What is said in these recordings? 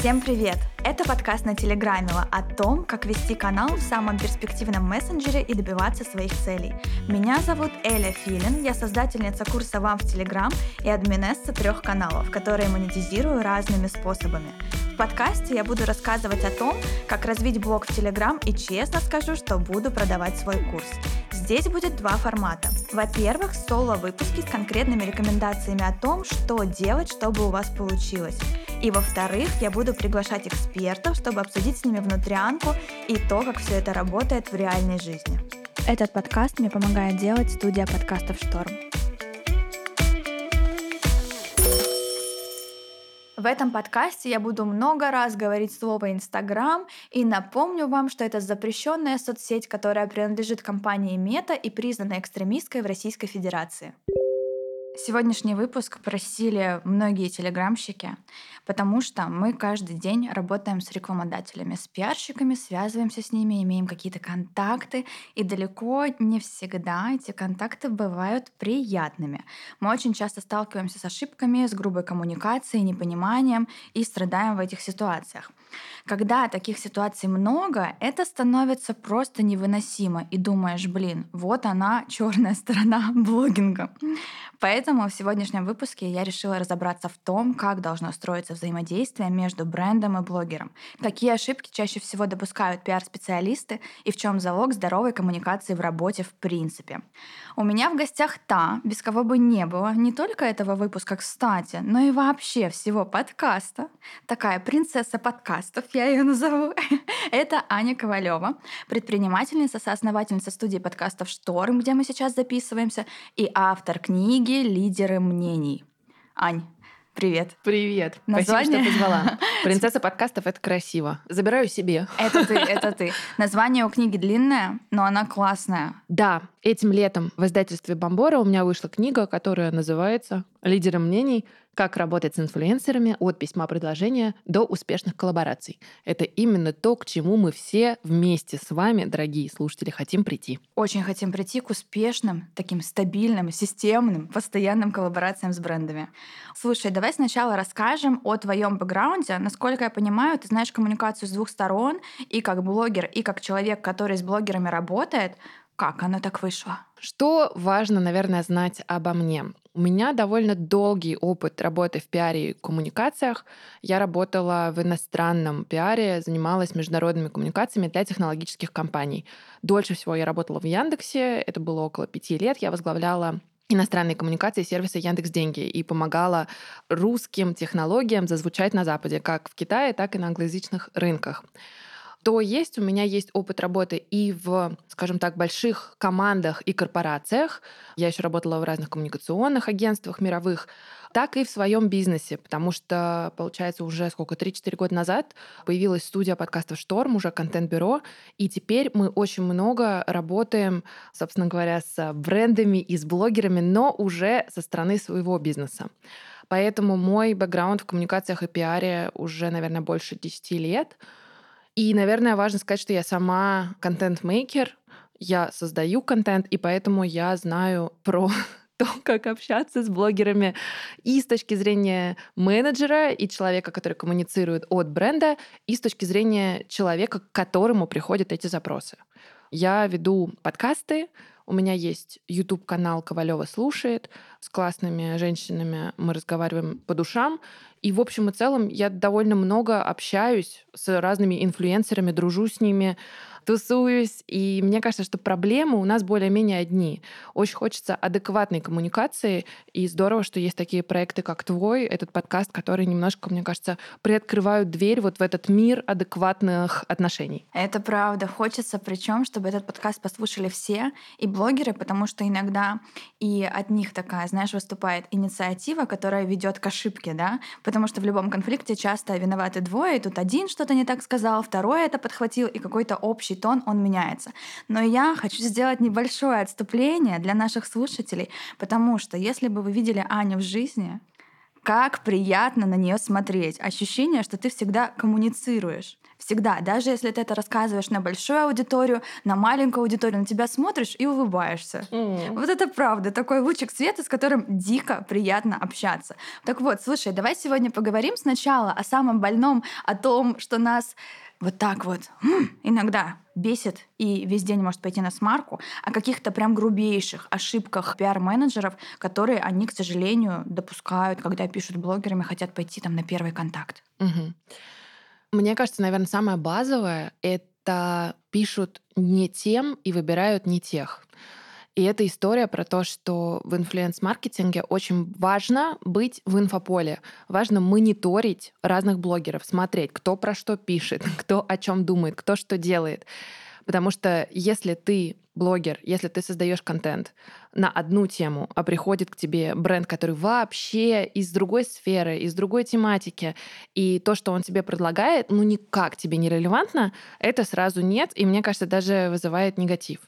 Всем привет! Это подкаст на Телеграмила о том, как вести канал в самом перспективном мессенджере и добиваться своих целей. Меня зовут Эля Филин, я создательница курса «Вам в Телеграм» и админесса трех каналов, которые монетизирую разными способами. В подкасте я буду рассказывать о том, как развить блог в Телеграм и честно скажу, что буду продавать свой курс. Здесь будет два формата. Во-первых, соло-выпуски с конкретными рекомендациями о том, что делать, чтобы у вас получилось. И во-вторых, я буду приглашать экспертов, чтобы обсудить с ними внутрянку и то, как все это работает в реальной жизни. Этот подкаст мне помогает делать студия подкастов «Шторм». В этом подкасте я буду много раз говорить слово Инстаграм и напомню вам, что это запрещенная соцсеть, которая принадлежит компании Мета и признана экстремистской в Российской Федерации. Сегодняшний выпуск просили многие телеграмщики, потому что мы каждый день работаем с рекламодателями, с пиарщиками, связываемся с ними, имеем какие-то контакты, и далеко не всегда эти контакты бывают приятными. Мы очень часто сталкиваемся с ошибками, с грубой коммуникацией, непониманием и страдаем в этих ситуациях. Когда таких ситуаций много, это становится просто невыносимо, и думаешь, блин, вот она, черная сторона блогинга. Поэтому в сегодняшнем выпуске я решила разобраться в том, как должно строиться взаимодействие между брендом и блогером, какие ошибки чаще всего допускают пиар-специалисты и в чем залог здоровой коммуникации в работе в принципе. У меня в гостях та, без кого бы не было не только этого выпуска, кстати, но и вообще всего подкаста. Такая принцесса подкастов, я ее назову. Это Аня Ковалева, предпринимательница, соосновательница студии подкастов «Шторм», где мы сейчас записываемся, и автор книги «Лидеры мнений». Ань, Привет. Привет. Название... Спасибо, что позвала. Принцесса подкастов — это красиво. Забираю себе. Это ты, это ты. Название у книги длинное, но она классная. Да, этим летом в издательстве Бомбора у меня вышла книга, которая называется «Лидеры мнений. Как работать с инфлюенсерами от письма предложения до успешных коллабораций». Это именно то, к чему мы все вместе с вами, дорогие слушатели, хотим прийти. Очень хотим прийти к успешным, таким стабильным, системным, постоянным коллаборациям с брендами. Слушай, давай сначала расскажем о твоем бэкграунде. Насколько я понимаю, ты знаешь коммуникацию с двух сторон, и как блогер, и как человек, который с блогерами работает. Как она так вышла? Что важно, наверное, знать обо мне? У меня довольно долгий опыт работы в пиаре и коммуникациях. Я работала в иностранном пиаре, занималась международными коммуникациями для технологических компаний. Дольше всего я работала в Яндексе, это было около пяти лет. Я возглавляла иностранные коммуникации сервиса Яндекс Деньги и помогала русским технологиям зазвучать на Западе, как в Китае, так и на англоязычных рынках то есть у меня есть опыт работы и в, скажем так, больших командах и корпорациях. Я еще работала в разных коммуникационных агентствах мировых, так и в своем бизнесе, потому что, получается, уже сколько, 3-4 года назад появилась студия подкастов «Шторм», уже контент-бюро, и теперь мы очень много работаем, собственно говоря, с брендами и с блогерами, но уже со стороны своего бизнеса. Поэтому мой бэкграунд в коммуникациях и пиаре уже, наверное, больше 10 лет — и, наверное, важно сказать, что я сама контент-мейкер, я создаю контент, и поэтому я знаю про то, как общаться с блогерами и с точки зрения менеджера и человека, который коммуницирует от бренда, и с точки зрения человека, к которому приходят эти запросы. Я веду подкасты, у меня есть YouTube-канал Ковалева слушает. С классными женщинами мы разговариваем по душам. И в общем и целом я довольно много общаюсь с разными инфлюенсерами, дружу с ними, тусуюсь. И мне кажется, что проблемы у нас более-менее одни. Очень хочется адекватной коммуникации. И здорово, что есть такие проекты, как твой, этот подкаст, который немножко, мне кажется, приоткрывают дверь вот в этот мир адекватных отношений. Это правда. Хочется причем, чтобы этот подкаст послушали все и блогеры, потому что иногда и от них такая, знаешь, выступает инициатива, которая ведет к ошибке, да, потому что в любом конфликте часто виноваты двое, и тут один что-то не так сказал, второй это подхватил, и какой-то общий тон, он меняется. Но я хочу сделать небольшое отступление для наших слушателей, потому что если бы вы видели Аню в жизни, как приятно на нее смотреть. Ощущение, что ты всегда коммуницируешь. Всегда. Даже если ты это рассказываешь на большую аудиторию, на маленькую аудиторию, на тебя смотришь и улыбаешься. Mm. Вот это правда. Такой лучик света, с которым дико приятно общаться. Так вот, слушай, давай сегодня поговорим сначала о самом больном, о том, что нас вот так вот иногда бесит и весь день может пойти на смарку, о каких-то прям грубейших ошибках пиар-менеджеров, которые они, к сожалению, допускают, когда пишут блогерами, хотят пойти там на первый контакт. Угу. Мне кажется, наверное, самое базовое — это пишут не тем и выбирают не тех. И это история про то, что в инфлюенс-маркетинге очень важно быть в инфополе. Важно мониторить разных блогеров, смотреть, кто про что пишет, кто о чем думает, кто что делает. Потому что если ты блогер, если ты создаешь контент на одну тему, а приходит к тебе бренд, который вообще из другой сферы, из другой тематики, и то, что он тебе предлагает, ну никак тебе не релевантно, это сразу нет, и мне кажется, даже вызывает негатив.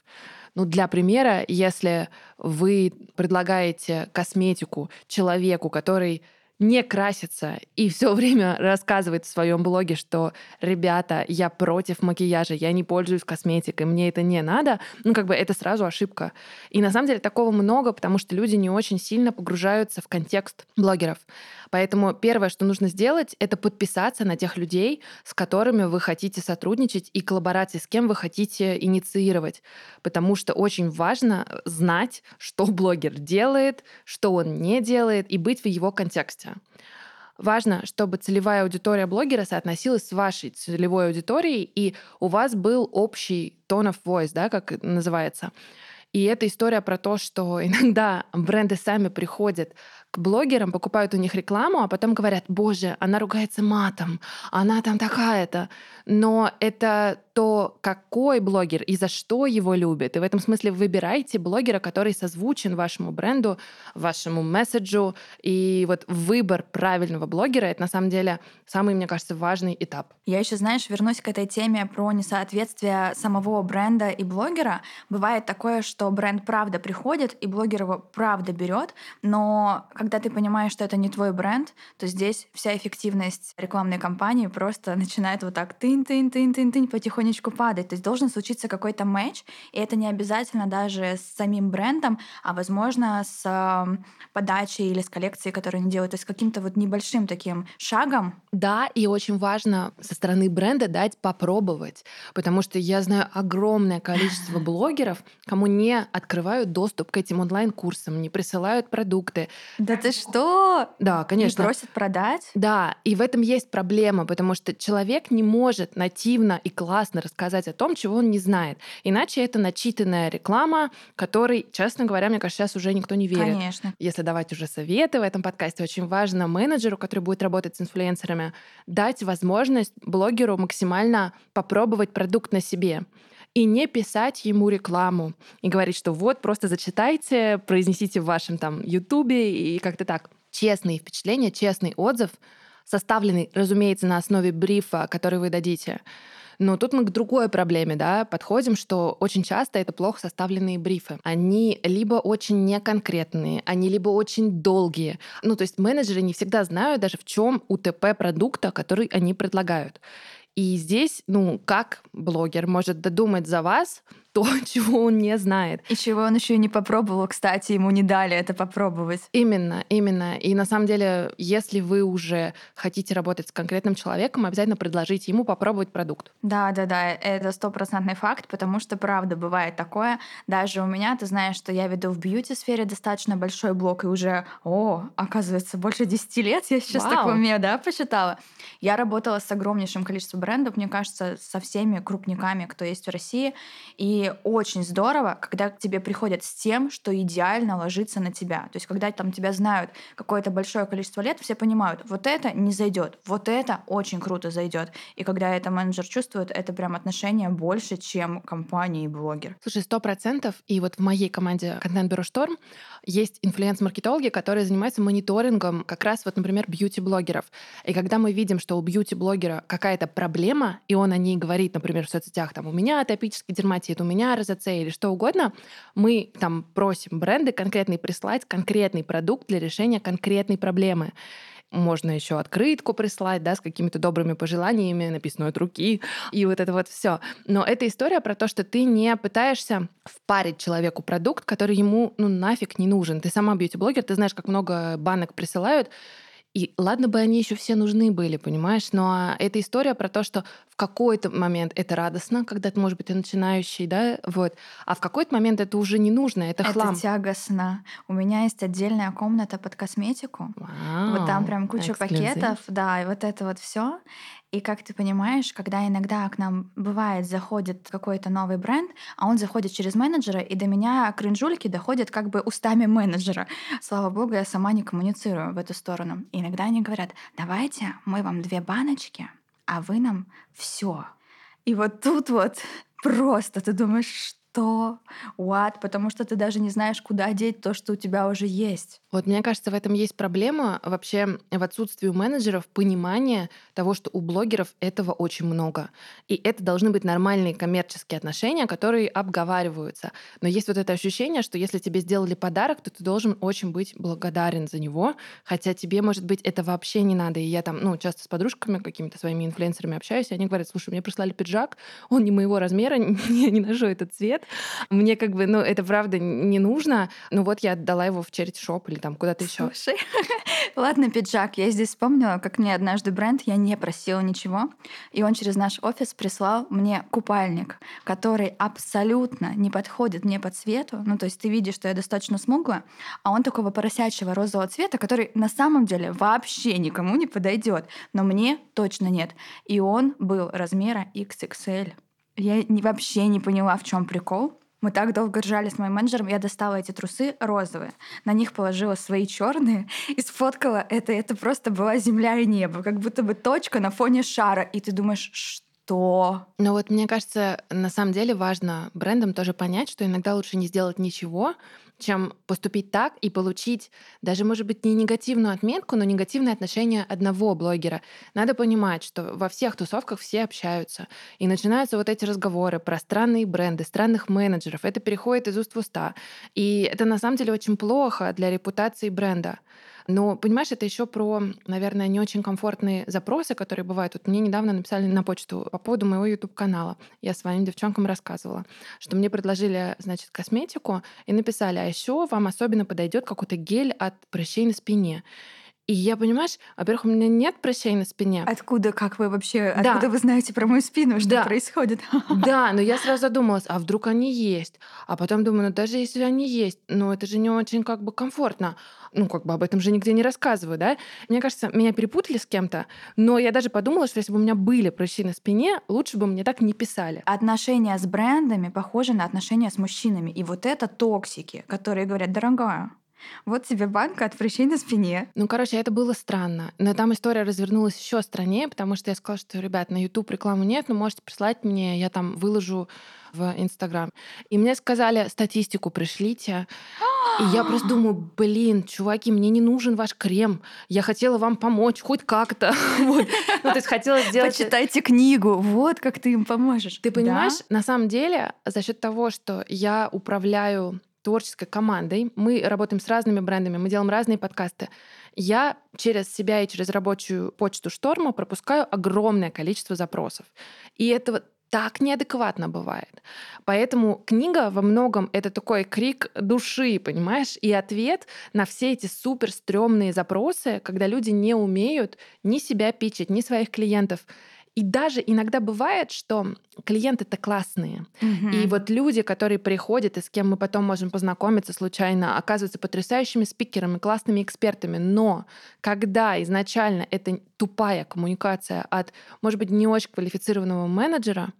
Ну, для примера, если вы предлагаете косметику человеку, который не красится и все время рассказывает в своем блоге, что ребята, я против макияжа, я не пользуюсь косметикой, мне это не надо, ну как бы это сразу ошибка. И на самом деле такого много, потому что люди не очень сильно погружаются в контекст блогеров. Поэтому первое, что нужно сделать, это подписаться на тех людей, с которыми вы хотите сотрудничать и коллаборации, с кем вы хотите инициировать. Потому что очень важно знать, что блогер делает, что он не делает, и быть в его контексте. Важно, чтобы целевая аудитория блогера соотносилась с вашей целевой аудиторией, и у вас был общий tone of voice, да, как называется. И это история про то, что иногда бренды сами приходят к блогерам, покупают у них рекламу, а потом говорят, боже, она ругается матом, она там такая-то. Но это то, какой блогер и за что его любят. И в этом смысле выбирайте блогера, который созвучен вашему бренду, вашему месседжу. И вот выбор правильного блогера — это на самом деле самый, мне кажется, важный этап. Я еще, знаешь, вернусь к этой теме про несоответствие самого бренда и блогера. Бывает такое, что бренд правда приходит, и блогер его правда берет, но когда ты понимаешь, что это не твой бренд, то здесь вся эффективность рекламной кампании просто начинает вот так тынь-тынь-тынь-тынь-тынь потихонечку падать. То есть должен случиться какой-то матч, и это не обязательно даже с самим брендом, а возможно с подачей или с коллекцией, которую они делают, то есть каким-то вот небольшим таким шагом. Да, и очень важно со стороны бренда дать попробовать, потому что я знаю огромное количество блогеров, кому не открывают доступ к этим онлайн-курсам, не присылают продукты. Да да ты что? Да, конечно. И просят продать? Да, и в этом есть проблема, потому что человек не может нативно и классно рассказать о том, чего он не знает. Иначе это начитанная реклама, которой, честно говоря, мне кажется, сейчас уже никто не верит. Конечно. Если давать уже советы в этом подкасте, очень важно менеджеру, который будет работать с инфлюенсерами, дать возможность блогеру максимально попробовать продукт на себе и не писать ему рекламу и говорить, что вот просто зачитайте, произнесите в вашем там Ютубе и как-то так. Честные впечатления, честный отзыв, составленный, разумеется, на основе брифа, который вы дадите. Но тут мы к другой проблеме да, подходим, что очень часто это плохо составленные брифы. Они либо очень неконкретные, они либо очень долгие. Ну, то есть менеджеры не всегда знают даже в чем УТП продукта, который они предлагают. И здесь, ну, как блогер может додумать за вас то, чего он не знает. И чего он еще и не попробовал, кстати, ему не дали это попробовать. Именно, именно. И на самом деле, если вы уже хотите работать с конкретным человеком, обязательно предложите ему попробовать продукт. Да, да, да, это стопроцентный факт, потому что правда бывает такое. Даже у меня, ты знаешь, что я веду в бьюти-сфере достаточно большой блок, и уже, о, оказывается, больше 10 лет я сейчас Вау. так умею, да, посчитала. Я работала с огромнейшим количеством брендов, мне кажется, со всеми крупниками, кто есть в России, и очень здорово, когда к тебе приходят с тем, что идеально ложится на тебя. То есть, когда там тебя знают какое-то большое количество лет, все понимают, вот это не зайдет, вот это очень круто зайдет. И когда это менеджер чувствует, это прям отношение больше, чем компания и блогер. Слушай, сто процентов. И вот в моей команде контент-бюро «Шторм» есть инфлюенс-маркетологи, которые занимаются мониторингом как раз вот, например, бьюти-блогеров. И когда мы видим, что у бьюти-блогера какая-то проблема, и он о ней говорит, например, в соцсетях, там, у меня атопический дерматит, у меня РЗЦ или что угодно, мы там просим бренды конкретный прислать конкретный продукт для решения конкретной проблемы. можно еще открытку прислать, да, с какими-то добрыми пожеланиями, написанную от руки, и вот это вот все. Но это история про то, что ты не пытаешься впарить человеку продукт, который ему, ну, нафиг не нужен. Ты сама бьюти-блогер, ты знаешь, как много банок присылают, и ладно бы они еще все нужны были, понимаешь, но это история про то, что в какой-то момент это радостно, когда ты, может быть, ты начинающий, да, вот, а в какой-то момент это уже не нужно, это, это хлам. Это тягостно. У меня есть отдельная комната под косметику. Вау, вот там прям куча эксклюзив. пакетов, да, и вот это вот все. И как ты понимаешь, когда иногда к нам бывает заходит какой-то новый бренд, а он заходит через менеджера, и до меня кринжульки доходят как бы устами менеджера. Слава богу, я сама не коммуницирую в эту сторону. И иногда они говорят, давайте мы вам две баночки, а вы нам все. И вот тут вот просто ты думаешь, что? What? Потому что ты даже не знаешь, куда деть то, что у тебя уже есть. Вот мне кажется, в этом есть проблема вообще в отсутствии у менеджеров понимания того, что у блогеров этого очень много. И это должны быть нормальные коммерческие отношения, которые обговариваются. Но есть вот это ощущение, что если тебе сделали подарок, то ты должен очень быть благодарен за него, хотя тебе, может быть, это вообще не надо. И я там, ну, часто с подружками, какими-то своими инфлюенсерами общаюсь, и они говорят, слушай, мне прислали пиджак, он не моего размера, я не ношу этот цвет, мне как бы, ну, это правда не нужно. Ну вот я отдала его в черити-шоп или там куда-то еще. Слушай, ладно, пиджак. Я здесь вспомнила, как мне однажды бренд, я не просила ничего, и он через наш офис прислал мне купальник, который абсолютно не подходит мне по цвету. Ну, то есть ты видишь, что я достаточно смуглая, а он такого поросячьего розового цвета, который на самом деле вообще никому не подойдет, но мне точно нет. И он был размера XXL. Я не, вообще не поняла, в чем прикол. Мы так долго ржали с моим менеджером, я достала эти трусы розовые, на них положила свои черные и сфоткала это. Это просто была земля и небо, как будто бы точка на фоне шара. И ты думаешь, что? Ну вот мне кажется, на самом деле важно брендам тоже понять, что иногда лучше не сделать ничего, чем поступить так и получить даже, может быть, не негативную отметку, но негативное отношение одного блогера. Надо понимать, что во всех тусовках все общаются. И начинаются вот эти разговоры про странные бренды, странных менеджеров. Это переходит из уст в уста. И это на самом деле очень плохо для репутации бренда. Но, понимаешь, это еще про, наверное, не очень комфортные запросы, которые бывают. Вот мне недавно написали на почту по поводу моего YouTube-канала. Я своим девчонкам рассказывала, что мне предложили, значит, косметику и написали, а еще вам особенно подойдет какой-то гель от прыщей на спине. И я, понимаешь, во-первых, у меня нет прыщей на спине. Откуда, как вы вообще, да. откуда вы знаете про мою спину, что да. происходит? Да, но я сразу задумалась, а вдруг они есть? А потом думаю, ну даже если они есть, ну это же не очень как бы комфортно. Ну как бы об этом же нигде не рассказываю, да? Мне кажется, меня перепутали с кем-то, но я даже подумала, что если бы у меня были прыщи на спине, лучше бы мне так не писали. Отношения с брендами похожи на отношения с мужчинами. И вот это токсики, которые говорят, дорогая, вот тебе банка от прыщей на спине. Ну, короче, это было странно. Но там история развернулась еще страннее, потому что я сказала, что, ребят, на YouTube рекламу нет, но можете прислать мне, я там выложу в Инстаграм. И мне сказали, статистику пришлите. И я просто думаю, блин, чуваки, мне не нужен ваш крем. Я хотела вам помочь хоть как-то. Вот. Ну, то есть хотела сделать... Почитайте книгу, вот как ты им поможешь. Ты понимаешь, да? на самом деле, за счет того, что я управляю творческой командой. Мы работаем с разными брендами, мы делаем разные подкасты. Я через себя и через рабочую почту Шторма пропускаю огромное количество запросов. И это так неадекватно бывает. Поэтому книга во многом это такой крик души, понимаешь, и ответ на все эти супер стрёмные запросы, когда люди не умеют ни себя пичить, ни своих клиентов. И даже иногда бывает, что клиенты-то классные. Угу. И вот люди, которые приходят и с кем мы потом можем познакомиться случайно, оказываются потрясающими спикерами, классными экспертами. Но когда изначально это тупая коммуникация от, может быть, не очень квалифицированного менеджера,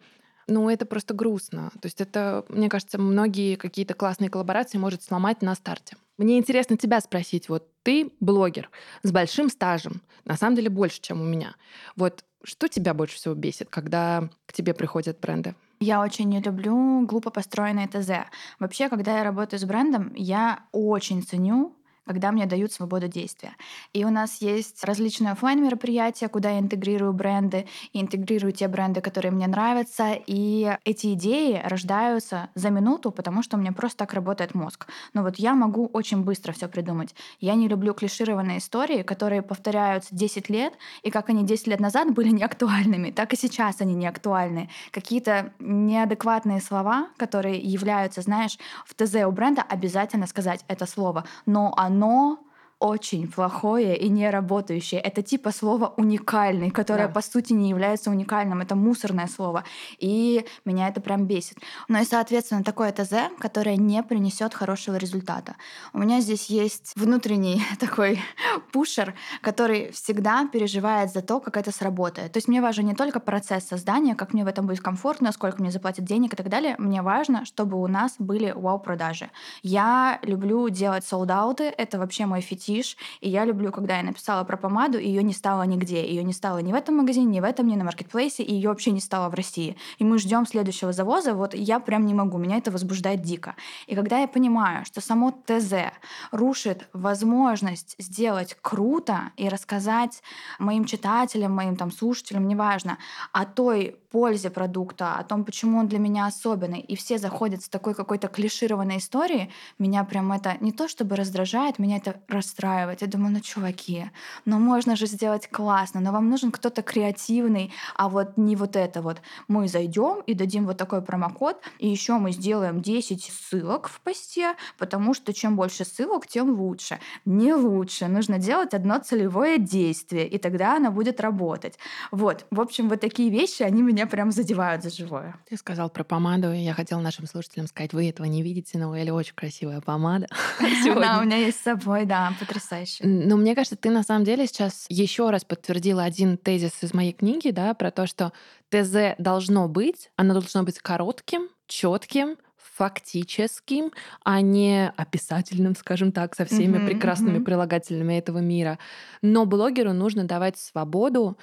ну, это просто грустно. То есть это, мне кажется, многие какие-то классные коллаборации может сломать на старте. Мне интересно тебя спросить. Вот ты блогер с большим стажем, на самом деле больше, чем у меня. Вот что тебя больше всего бесит, когда к тебе приходят бренды? Я очень не люблю глупо построенные ТЗ. Вообще, когда я работаю с брендом, я очень ценю когда мне дают свободу действия. И у нас есть различные офлайн мероприятия, куда я интегрирую бренды, и интегрирую те бренды, которые мне нравятся. И эти идеи рождаются за минуту, потому что у меня просто так работает мозг. Но вот я могу очень быстро все придумать. Я не люблю клишированные истории, которые повторяются 10 лет, и как они 10 лет назад были неактуальными, так и сейчас они не актуальны. Какие-то неадекватные слова, которые являются, знаешь, в ТЗ у бренда обязательно сказать это слово, но оно очень плохое и не работающее. Это типа слова уникальный, которое да. по сути не является уникальным. Это мусорное слово. И меня это прям бесит. Ну и, соответственно, такое ТЗ, которое не принесет хорошего результата. У меня здесь есть внутренний такой пушер, который всегда переживает за то, как это сработает. То есть мне важен не только процесс создания, как мне в этом будет комфортно, сколько мне заплатят денег и так далее. Мне важно, чтобы у нас были вау-продажи. Я люблю делать солдаты. Это вообще мой фетиш фетиш. И я люблю, когда я написала про помаду, ее не стало нигде. Ее не стало ни в этом магазине, ни в этом, ни на маркетплейсе, и ее вообще не стало в России. И мы ждем следующего завоза. Вот я прям не могу, меня это возбуждает дико. И когда я понимаю, что само ТЗ рушит возможность сделать круто и рассказать моим читателям, моим там слушателям, неважно, о той пользе продукта, о том, почему он для меня особенный, и все заходят с такой какой-то клишированной историей, меня прям это не то чтобы раздражает, меня это расстраивает. Я думаю, ну, чуваки, ну можно же сделать классно, но вам нужен кто-то креативный, а вот не вот это вот. Мы зайдем и дадим вот такой промокод, и еще мы сделаем 10 ссылок в посте, потому что чем больше ссылок, тем лучше. Не лучше. Нужно делать одно целевое действие, и тогда оно будет работать. Вот. В общем, вот такие вещи, они меня меня прям задевают за живое. Ты сказал про помаду, и я хотела нашим слушателям сказать, вы этого не видите, но у Эли очень красивая помада. Она у меня есть с собой, да, потрясающая. Но мне кажется, ты на самом деле сейчас еще раз подтвердила один тезис из моей книги, да, про то, что ТЗ должно быть, оно должно быть коротким, четким, фактическим, а не описательным, скажем так, со всеми mm-hmm, прекрасными mm-hmm. прилагательными этого мира. Но блогеру нужно давать свободу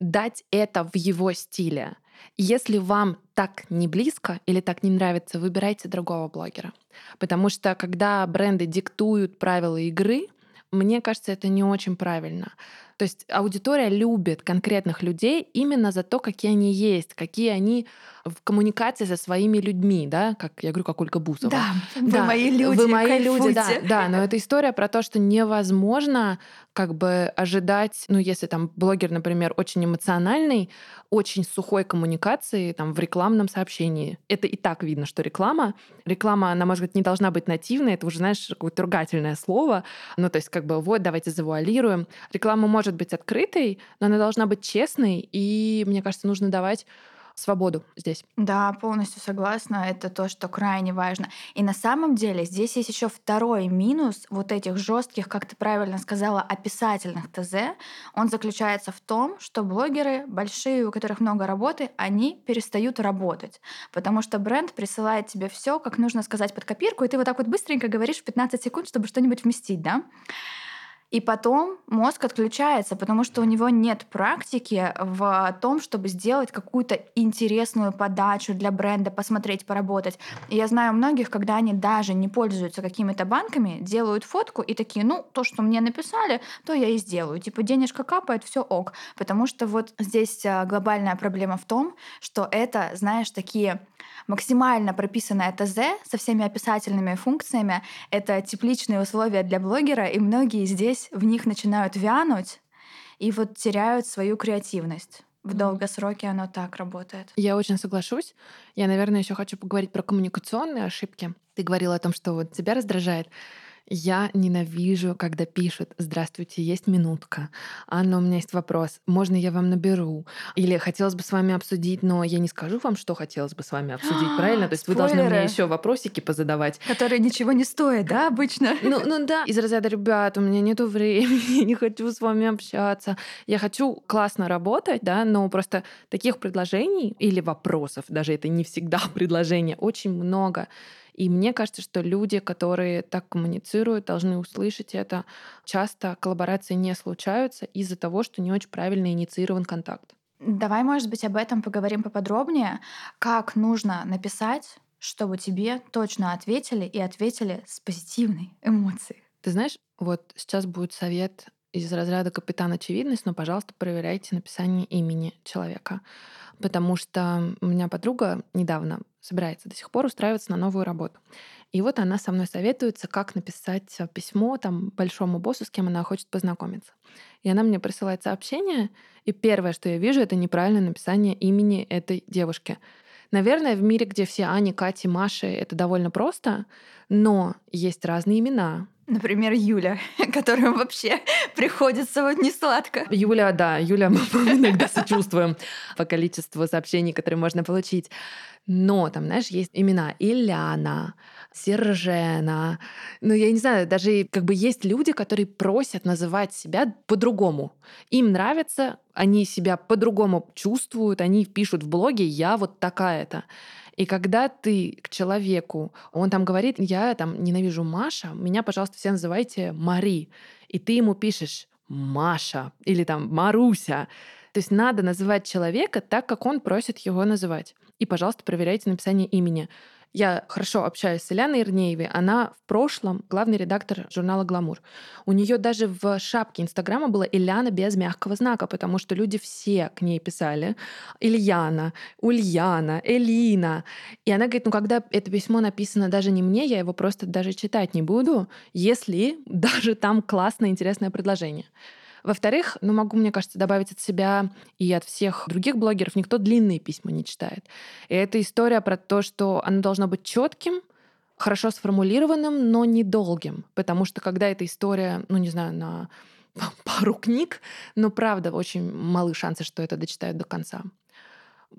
дать это в его стиле. Если вам так не близко или так не нравится, выбирайте другого блогера. Потому что когда бренды диктуют правила игры, мне кажется, это не очень правильно. То есть аудитория любит конкретных людей именно за то, какие они есть, какие они в коммуникации со своими людьми, да, как я говорю, как Ольга Бузова. Да, вы да, мои люди, Вы мои кайфуйте. люди, да, да, но это история про то, что невозможно как бы ожидать, ну, если там блогер, например, очень эмоциональный, очень сухой коммуникации там в рекламном сообщении. Это и так видно, что реклама. Реклама, на мой взгляд, не должна быть нативной, это уже, знаешь, какое-то ругательное слово. Ну, то есть как бы вот, давайте завуалируем. Реклама может быть открытой, но она должна быть честной, и, мне кажется, нужно давать свободу здесь. Да, полностью согласна. Это то, что крайне важно. И на самом деле здесь есть еще второй минус вот этих жестких, как ты правильно сказала, описательных ТЗ. Он заключается в том, что блогеры большие, у которых много работы, они перестают работать. Потому что бренд присылает тебе все, как нужно сказать под копирку, и ты вот так вот быстренько говоришь в 15 секунд, чтобы что-нибудь вместить, да? И потом мозг отключается, потому что у него нет практики в том, чтобы сделать какую-то интересную подачу для бренда, посмотреть, поработать. И я знаю многих, когда они даже не пользуются какими-то банками, делают фотку и такие, ну, то, что мне написали, то я и сделаю. Типа денежка капает, все ок. Потому что вот здесь а, глобальная проблема в том, что это, знаешь, такие максимально прописанное ТЗ со всеми описательными функциями. Это тепличные условия для блогера, и многие здесь в них начинают вянуть и вот теряют свою креативность. В долгосроке оно так работает. Я очень соглашусь. Я, наверное, еще хочу поговорить про коммуникационные ошибки. Ты говорила о том, что вот тебя раздражает. Я ненавижу, когда пишут «Здравствуйте, есть минутка». «Анна, у меня есть вопрос. Можно я вам наберу?» Или «Хотелось бы с вами обсудить, но я не скажу вам, что хотелось бы с вами обсудить, правильно? То есть вы должны мне еще вопросики позадавать». Которые ничего не стоят, да, обычно? Ну, ну да. Из разряда «Ребят, у меня нету времени, не хочу с вами общаться. Я хочу классно работать, да, но просто таких предложений или вопросов, даже это не всегда предложения, очень много. И мне кажется, что люди, которые так коммуницируют, должны услышать это. Часто коллаборации не случаются из-за того, что не очень правильно инициирован контакт. Давай, может быть, об этом поговорим поподробнее. Как нужно написать, чтобы тебе точно ответили и ответили с позитивной эмоцией. Ты знаешь, вот сейчас будет совет из разряда капитан очевидность, но, пожалуйста, проверяйте написание имени человека. Потому что у меня подруга недавно собирается до сих пор устраиваться на новую работу. И вот она со мной советуется, как написать письмо там большому боссу, с кем она хочет познакомиться. И она мне присылает сообщение, и первое, что я вижу, это неправильное написание имени этой девушки. Наверное, в мире, где все Ани, Кати, Маши, это довольно просто, но есть разные имена, Например, Юля, которым вообще приходится вот не сладко. Юля, да, Юля, мы иногда сочувствуем по количеству сообщений, которые можно получить. Но там, знаешь, есть имена Ильяна, Сержена. Ну, я не знаю, даже как бы есть люди, которые просят называть себя по-другому. Им нравится, они себя по-другому чувствуют, они пишут в блоге «я вот такая-то». И когда ты к человеку, он там говорит, я там ненавижу Маша, меня, пожалуйста, все называйте Мари. И ты ему пишешь Маша или там Маруся. То есть надо называть человека так, как он просит его называть. И, пожалуйста, проверяйте написание имени. Я хорошо общаюсь с Ильяной Ирнеевой. Она в прошлом главный редактор журнала «Гламур». У нее даже в шапке Инстаграма была Ильяна без мягкого знака, потому что люди все к ней писали. Ильяна, Ульяна, Элина. И она говорит, ну когда это письмо написано даже не мне, я его просто даже читать не буду, если даже там классное, интересное предложение. Во-вторых, ну могу, мне кажется, добавить от себя и от всех других блогеров, никто длинные письма не читает. И это история про то, что оно должно быть четким, хорошо сформулированным, но недолгим. Потому что когда эта история, ну не знаю, на пару книг, но правда очень малы шансы, что это дочитают до конца.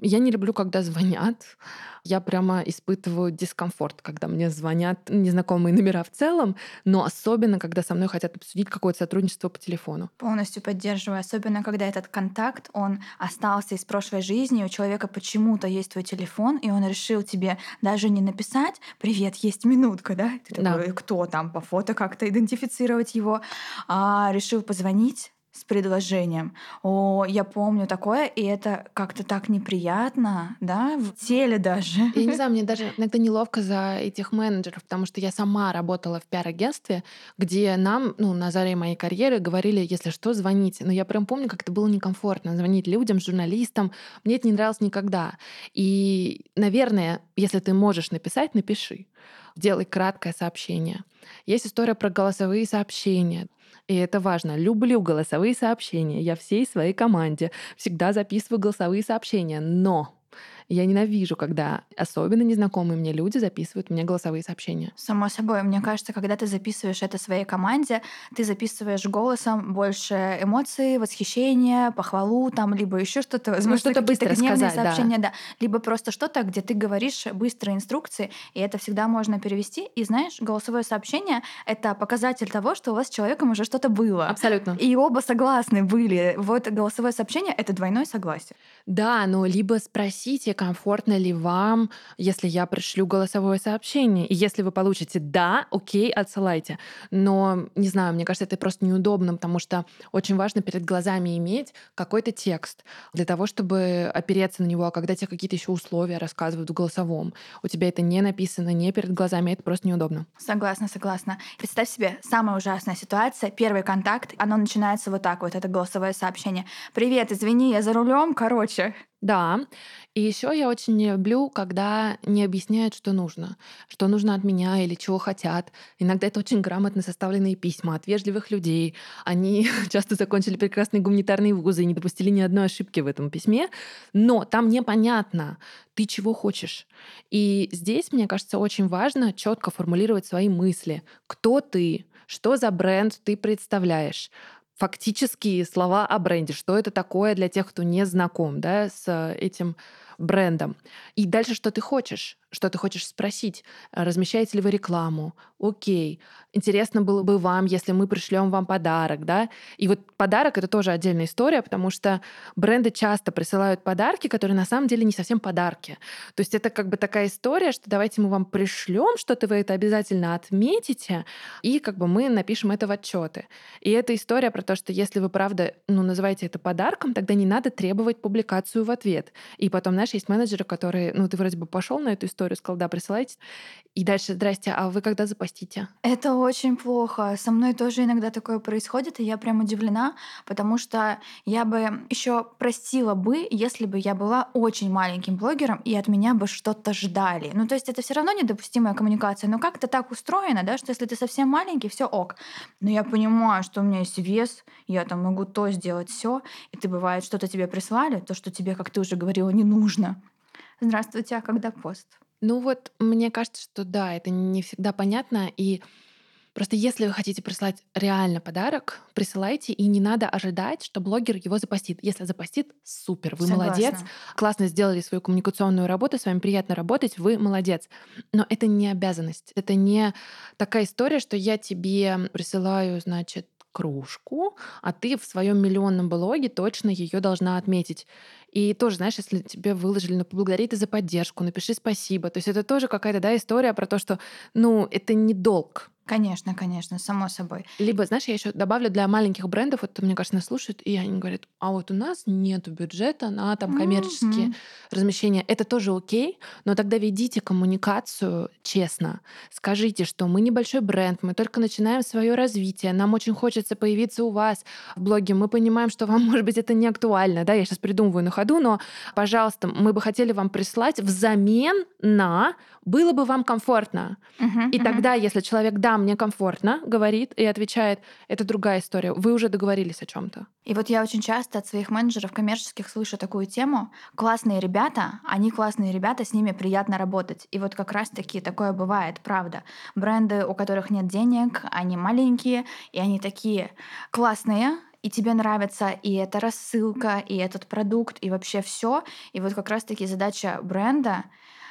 Я не люблю, когда звонят. Я прямо испытываю дискомфорт, когда мне звонят незнакомые номера в целом, но особенно, когда со мной хотят обсудить какое-то сотрудничество по телефону. Полностью поддерживаю. Особенно, когда этот контакт, он остался из прошлой жизни, у человека почему-то есть твой телефон, и он решил тебе даже не написать «Привет, есть минутка», да? Ты такой, да. кто там, по фото как-то идентифицировать его, а решил позвонить, с предложением. О, я помню такое, и это как-то так неприятно, да, в теле даже. Я не знаю, мне даже иногда неловко за этих менеджеров, потому что я сама работала в пиар-агентстве, где нам, ну, на заре моей карьеры говорили, если что, звоните. Но я прям помню, как это было некомфортно звонить людям, журналистам. Мне это не нравилось никогда. И, наверное, если ты можешь написать, напиши. Делай краткое сообщение. Есть история про голосовые сообщения. И это важно. Люблю голосовые сообщения. Я всей своей команде всегда записываю голосовые сообщения. Но я ненавижу, когда особенно незнакомые мне люди записывают мне голосовые сообщения. Само собой, мне кажется, когда ты записываешь это своей команде, ты записываешь голосом больше эмоций, восхищения, похвалу, там, либо еще что-то, возможно, ну, что-то быстро сказать, сообщения, да. да. Либо просто что-то, где ты говоришь быстрые инструкции, и это всегда можно перевести. И знаешь, голосовое сообщение — это показатель того, что у вас с человеком уже что-то было. Абсолютно. И оба согласны были. Вот голосовое сообщение — это двойное согласие. Да, но либо спросите, комфортно ли вам, если я пришлю голосовое сообщение. И если вы получите «да», окей, отсылайте. Но, не знаю, мне кажется, это просто неудобно, потому что очень важно перед глазами иметь какой-то текст для того, чтобы опереться на него. А когда тебе какие-то еще условия рассказывают в голосовом, у тебя это не написано, не перед глазами, это просто неудобно. Согласна, согласна. Представь себе, самая ужасная ситуация, первый контакт, оно начинается вот так вот, это голосовое сообщение. «Привет, извини, я за рулем, короче». Да. И еще я очень не люблю, когда не объясняют, что нужно, что нужно от меня или чего хотят. Иногда это очень грамотно составленные письма от вежливых людей. Они часто закончили прекрасные гуманитарные вузы и не допустили ни одной ошибки в этом письме. Но там непонятно, ты чего хочешь. И здесь, мне кажется, очень важно четко формулировать свои мысли. Кто ты? Что за бренд ты представляешь? Фактические слова о бренде, что это такое для тех, кто не знаком да, с этим брендом. И дальше что ты хочешь? Что ты хочешь спросить? Размещаете ли вы рекламу? Окей. Интересно было бы вам, если мы пришлем вам подарок, да? И вот подарок — это тоже отдельная история, потому что бренды часто присылают подарки, которые на самом деле не совсем подарки. То есть это как бы такая история, что давайте мы вам пришлем что-то, вы это обязательно отметите, и как бы мы напишем это в отчеты. И это история про то, что если вы правда ну, называете это подарком, тогда не надо требовать публикацию в ответ. И потом, знаешь, есть менеджеры, которые, ну, ты вроде бы пошел на эту историю, сказал, да, присылайте. И дальше, здрасте, а вы когда запостите? Это очень плохо. Со мной тоже иногда такое происходит, и я прям удивлена, потому что я бы еще простила бы, если бы я была очень маленьким блогером, и от меня бы что-то ждали. Ну, то есть это все равно недопустимая коммуникация, но как-то так устроено, да, что если ты совсем маленький, все ок. Но я понимаю, что у меня есть вес, я там могу то сделать, все, и ты бывает, что-то тебе прислали, то, что тебе, как ты уже говорила, не нужно. Здравствуйте, а когда пост? Ну вот, мне кажется, что да, это не всегда понятно. И просто если вы хотите прислать реально подарок, присылайте, и не надо ожидать, что блогер его запостит. Если запостит, супер, вы Согласна. молодец, классно сделали свою коммуникационную работу, с вами приятно работать, вы молодец. Но это не обязанность. Это не такая история, что я тебе присылаю, значит, кружку, а ты в своем миллионном блоге точно ее должна отметить. И тоже, знаешь, если тебе выложили, ну, поблагодари ты за поддержку, напиши спасибо. То есть это тоже какая-то, да, история про то, что, ну, это не долг. Конечно, конечно, само собой. Либо, знаешь, я еще добавлю для маленьких брендов, вот мне кажется, нас слушают, и они говорят, а вот у нас нет бюджета на там коммерческие Мгм. размещения. Это тоже окей, но тогда ведите коммуникацию честно. Скажите, что мы небольшой бренд, мы только начинаем свое развитие, нам очень хочется появиться у вас в блоге. Мы понимаем, что вам, может быть, это не актуально, да, я сейчас придумываю на ходу, но, пожалуйста, мы бы хотели вам прислать взамен на было бы вам комфортно. Мгм, И тогда, если человек да, мне комфортно, говорит и отвечает, это другая история. Вы уже договорились о чем-то. И вот я очень часто от своих менеджеров коммерческих слышу такую тему. Классные ребята, они классные ребята, с ними приятно работать. И вот как раз-таки такое бывает, правда. Бренды, у которых нет денег, они маленькие, и они такие классные, и тебе нравится и эта рассылка, и этот продукт, и вообще все. И вот как раз-таки задача бренда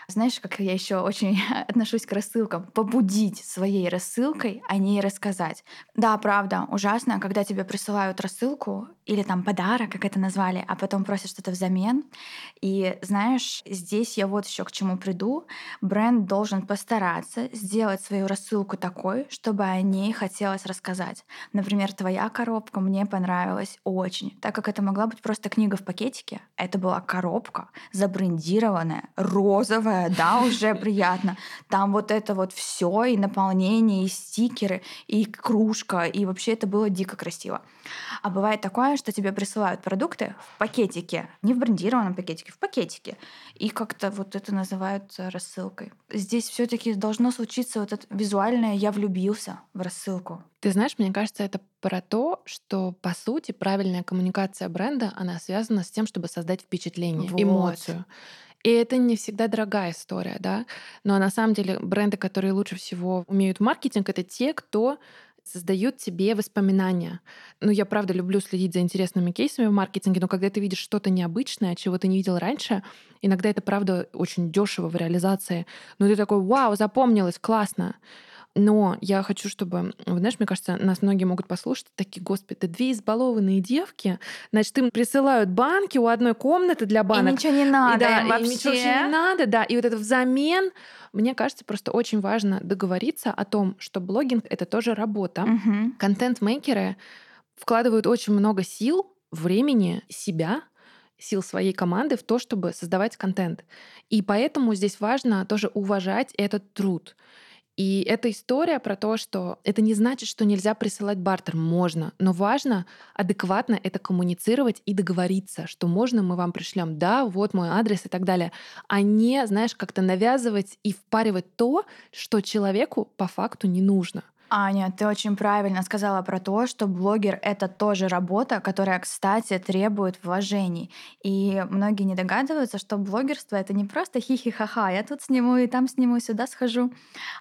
знаешь, как я еще очень отношусь к рассылкам? Побудить своей рассылкой о ней рассказать. Да, правда, ужасно, когда тебе присылают рассылку или там подарок, как это назвали, а потом просят что-то взамен. И знаешь, здесь я вот еще к чему приду. Бренд должен постараться сделать свою рассылку такой, чтобы о ней хотелось рассказать. Например, твоя коробка мне понравилась очень, так как это могла быть просто книга в пакетике. Это была коробка забрендированная, розовая, да, уже приятно. Там вот это вот все и наполнение, и стикеры, и кружка, и вообще это было дико красиво. А бывает такое, что тебе присылают продукты в пакетике, не в брендированном пакетике, в пакетике, и как-то вот это называют рассылкой. Здесь все-таки должно случиться вот это визуальное «я влюбился» в рассылку. Ты знаешь, мне кажется, это про то, что, по сути, правильная коммуникация бренда, она связана с тем, чтобы создать впечатление, Вот. эмоцию. И это не всегда дорогая история, да. Но на самом деле бренды, которые лучше всего умеют маркетинг, это те, кто создают тебе воспоминания. Ну, я правда люблю следить за интересными кейсами в маркетинге, но когда ты видишь что-то необычное, чего ты не видел раньше, иногда это правда очень дешево в реализации. Но ты такой, вау, запомнилось, классно. Но я хочу, чтобы, вы знаешь, мне кажется, нас многие могут послушать, такие, господи, две избалованные девки, значит, им присылают банки у одной комнаты для И банок. ничего не И надо да, им и вообще. ничего вообще не надо, да. И вот это взамен, мне кажется, просто очень важно договориться о том, что блогинг — это тоже работа. Мгм. Контент-мейкеры вкладывают очень много сил, времени, себя, сил своей команды в то, чтобы создавать контент. И поэтому здесь важно тоже уважать этот труд. И эта история про то, что это не значит, что нельзя присылать бартер. Можно. Но важно адекватно это коммуницировать и договориться, что можно, мы вам пришлем, да, вот мой адрес и так далее. А не, знаешь, как-то навязывать и впаривать то, что человеку по факту не нужно. Аня, ты очень правильно сказала про то, что блогер — это тоже работа, которая, кстати, требует вложений. И многие не догадываются, что блогерство — это не просто хихи-ха-ха, я тут сниму и там сниму, сюда схожу,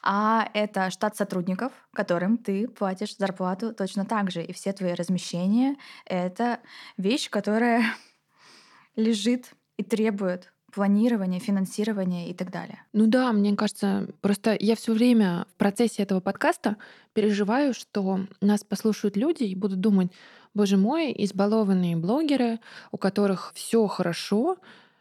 а это штат сотрудников, которым ты платишь зарплату точно так же. И все твои размещения — это вещь, которая лежит и требует планирования, финансирования и так далее. Ну да, мне кажется, просто я все время в процессе этого подкаста переживаю, что нас послушают люди и будут думать, боже мой, избалованные блогеры, у которых все хорошо,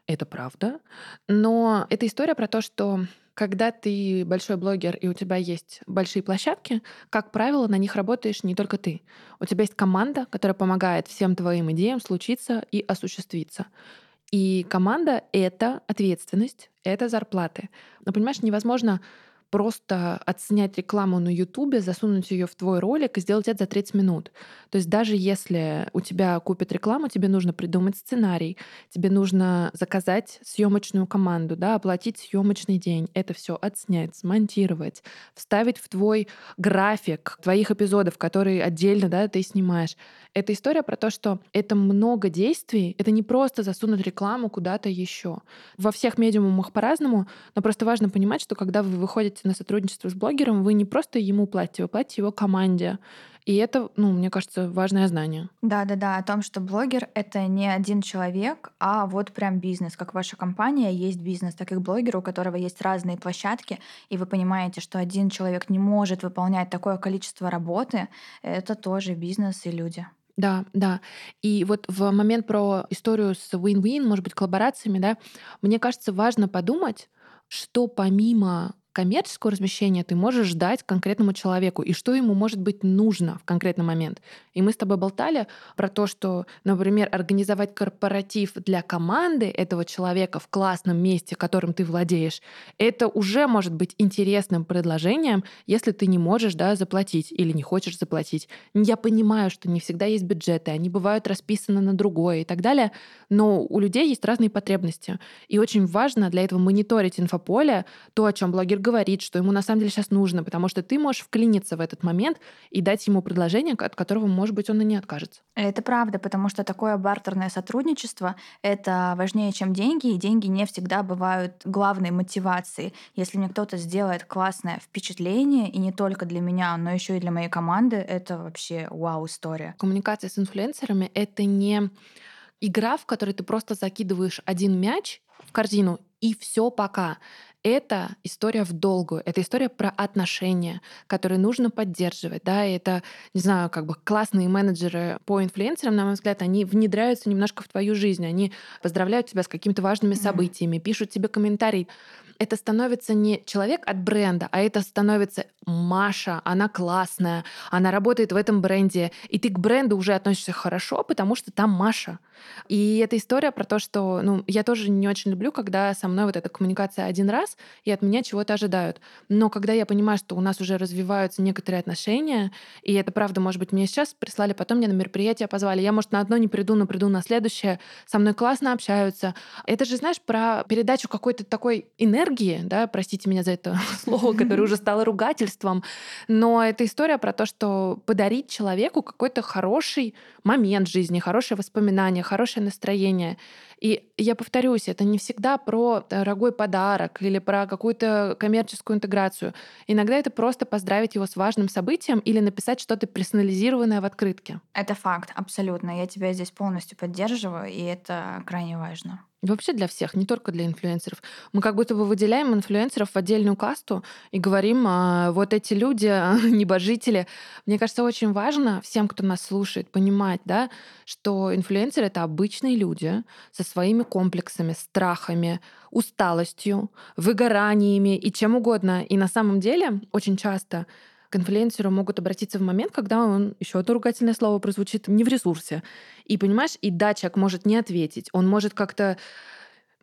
это правда, но это история про то, что когда ты большой блогер и у тебя есть большие площадки, как правило, на них работаешь не только ты. У тебя есть команда, которая помогает всем твоим идеям случиться и осуществиться. И команда — это ответственность, это зарплаты. Но понимаешь, невозможно просто отснять рекламу на Ютубе, засунуть ее в твой ролик и сделать это за 30 минут. То есть даже если у тебя купят рекламу, тебе нужно придумать сценарий, тебе нужно заказать съемочную команду, да, оплатить съемочный день, это все отснять, смонтировать, вставить в твой график твоих эпизодов, которые отдельно да, ты снимаешь. Это история про то, что это много действий, это не просто засунуть рекламу куда-то еще. Во всех медиумах по-разному, но просто важно понимать, что когда вы выходите на сотрудничество с блогером, вы не просто ему платите, вы платите его команде. И это, ну, мне кажется, важное знание. Да-да-да, о том, что блогер — это не один человек, а вот прям бизнес. Как ваша компания есть бизнес, так и блогер, у которого есть разные площадки, и вы понимаете, что один человек не может выполнять такое количество работы, это тоже бизнес и люди. Да, да. И вот в момент про историю с win-win, может быть, коллаборациями, да, мне кажется, важно подумать, что помимо коммерческого размещения ты можешь ждать конкретному человеку и что ему может быть нужно в конкретный момент. И мы с тобой болтали про то, что, например, организовать корпоратив для команды этого человека в классном месте, которым ты владеешь, это уже может быть интересным предложением, если ты не можешь да, заплатить или не хочешь заплатить. Я понимаю, что не всегда есть бюджеты, они бывают расписаны на другое и так далее, но у людей есть разные потребности. И очень важно для этого мониторить инфополе, то, о чем блогер говорит, что ему на самом деле сейчас нужно, потому что ты можешь вклиниться в этот момент и дать ему предложение, от которого, может быть, он и не откажется. Это правда, потому что такое бартерное сотрудничество — это важнее, чем деньги, и деньги не всегда бывают главной мотивацией. Если мне кто-то сделает классное впечатление, и не только для меня, но еще и для моей команды, это вообще вау-история. Коммуникация с инфлюенсерами — это не игра, в которой ты просто закидываешь один мяч в корзину и все пока это история в долгую, это история про отношения, которые нужно поддерживать, да, и это, не знаю, как бы классные менеджеры по инфлюенсерам, на мой взгляд, они внедряются немножко в твою жизнь, они поздравляют тебя с какими-то важными событиями, пишут тебе комментарии, это становится не человек от бренда, а это становится Маша, она классная, она работает в этом бренде, и ты к бренду уже относишься хорошо, потому что там Маша. И эта история про то, что ну, я тоже не очень люблю, когда со мной вот эта коммуникация один раз, и от меня чего-то ожидают. Но когда я понимаю, что у нас уже развиваются некоторые отношения, и это правда, может быть, мне сейчас прислали, потом мне на мероприятие позвали, я, может, на одно не приду, но приду на следующее, со мной классно общаются. Это же, знаешь, про передачу какой-то такой энергии, энергии, да, простите меня за это слово, которое уже стало ругательством, но это история про то, что подарить человеку какой-то хороший момент жизни, хорошее воспоминание, хорошее настроение. И я повторюсь, это не всегда про дорогой подарок или про какую-то коммерческую интеграцию. Иногда это просто поздравить его с важным событием или написать что-то персонализированное в открытке. Это факт, абсолютно. Я тебя здесь полностью поддерживаю, и это крайне важно. Вообще для всех, не только для инфлюенсеров. Мы как будто бы выделяем инфлюенсеров в отдельную касту и говорим, а, вот эти люди, небожители. Мне кажется, очень важно всем, кто нас слушает, понимать, да, что инфлюенсеры — это обычные люди со своими комплексами, страхами, усталостью, выгораниями и чем угодно. И на самом деле очень часто к инфлюенсеру могут обратиться в момент, когда он, еще одно ругательное слово прозвучит, не в ресурсе. И понимаешь, и да, может не ответить, он может как-то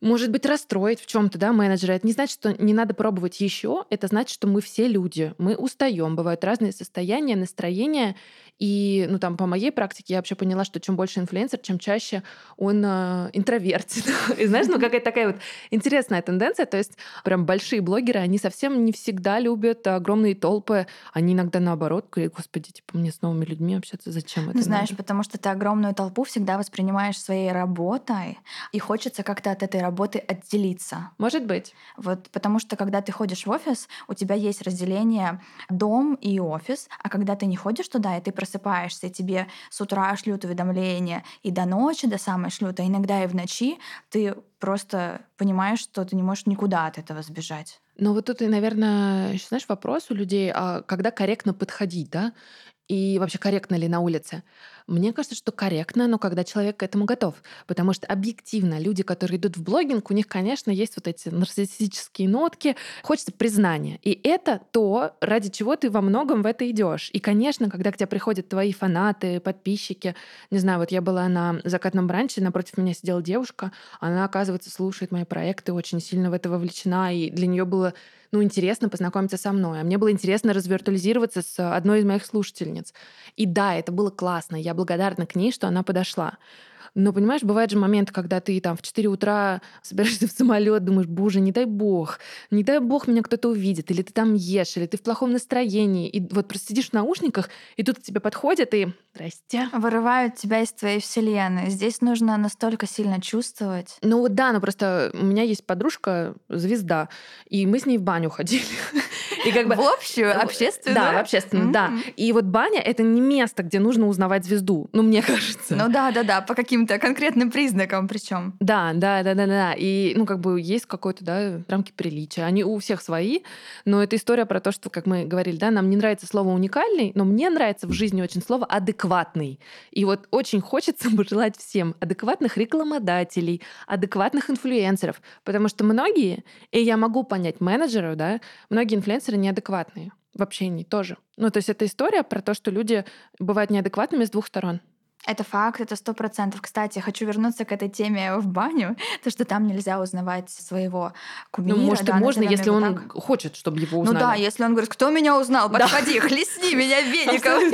может быть, расстроить в чем-то, да, менеджера. Это не значит, что не надо пробовать еще. Это значит, что мы все люди. Мы устаем. Бывают разные состояния, настроения. И, ну, там, по моей практике я вообще поняла, что чем больше инфлюенсер, чем чаще он э, интровертит. И знаешь, ну, какая-то такая вот интересная тенденция. То есть прям большие блогеры, они совсем не всегда любят огромные толпы. Они иногда наоборот говорят, господи, типа, мне с новыми людьми общаться, зачем это Ну, знаешь, надо? потому что ты огромную толпу всегда воспринимаешь своей работой, и хочется как-то от этой работы отделиться. Может быть. Вот потому что когда ты ходишь в офис, у тебя есть разделение дом и офис, а когда ты не ходишь туда, и ты просыпаешься, и тебе с утра шлют уведомления, и до ночи, до самой шлют, а иногда и в ночи, ты просто понимаешь, что ты не можешь никуда от этого сбежать. Ну вот тут, наверное, знаешь, вопрос у людей, а когда корректно подходить, да? И вообще корректно ли на улице? Мне кажется, что корректно, но когда человек к этому готов. Потому что объективно люди, которые идут в блогинг, у них, конечно, есть вот эти нарциссические нотки, хочется признания. И это то, ради чего ты во многом в это идешь. И, конечно, когда к тебе приходят твои фанаты, подписчики, не знаю, вот я была на закатном бранче, напротив меня сидела девушка, она, оказывается, слушает мои проекты, очень сильно в это вовлечена, и для нее было ну, интересно познакомиться со мной. А мне было интересно развиртуализироваться с одной из моих слушательниц. И да, это было классно. Я благодарна к ней, что она подошла. Но, понимаешь, бывает же момент, когда ты там в 4 утра собираешься в самолет, думаешь, боже, не дай бог, не дай бог меня кто-то увидит, или ты там ешь, или ты в плохом настроении, и вот просто сидишь в наушниках, и тут к тебе подходят и «Здрасте». Вырывают тебя из твоей вселенной. Здесь нужно настолько сильно чувствовать. Ну вот да, но просто у меня есть подружка, звезда, и мы с ней в баню ходили. И как бы... В общую, общественную? Да, в общественную, да. И вот баня — это не место, где нужно узнавать звезду, ну, мне кажется. Ну да, да, да, по каким-то конкретным признакам причем. Да, да, да, да, да. И, ну, как бы есть какой-то, да, рамки приличия. Они у всех свои, но это история про то, что, как мы говорили, да, нам не нравится слово «уникальный», но мне нравится в жизни очень слово «адекватный». И вот очень хочется пожелать всем адекватных рекламодателей, адекватных инфлюенсеров, потому что многие, и я могу понять менеджеров, да, многие инфлюенсеры неадекватные в общении тоже. Ну, то есть это история про то, что люди бывают неадекватными с двух сторон. Это факт, это сто процентов. Кстати, хочу вернуться к этой теме в баню, то, что там нельзя узнавать своего кумира. Ну, может, да, и можно, если он так. хочет, чтобы его узнали. Ну да, если он говорит, кто меня узнал, подходи, да. хлестни меня веником.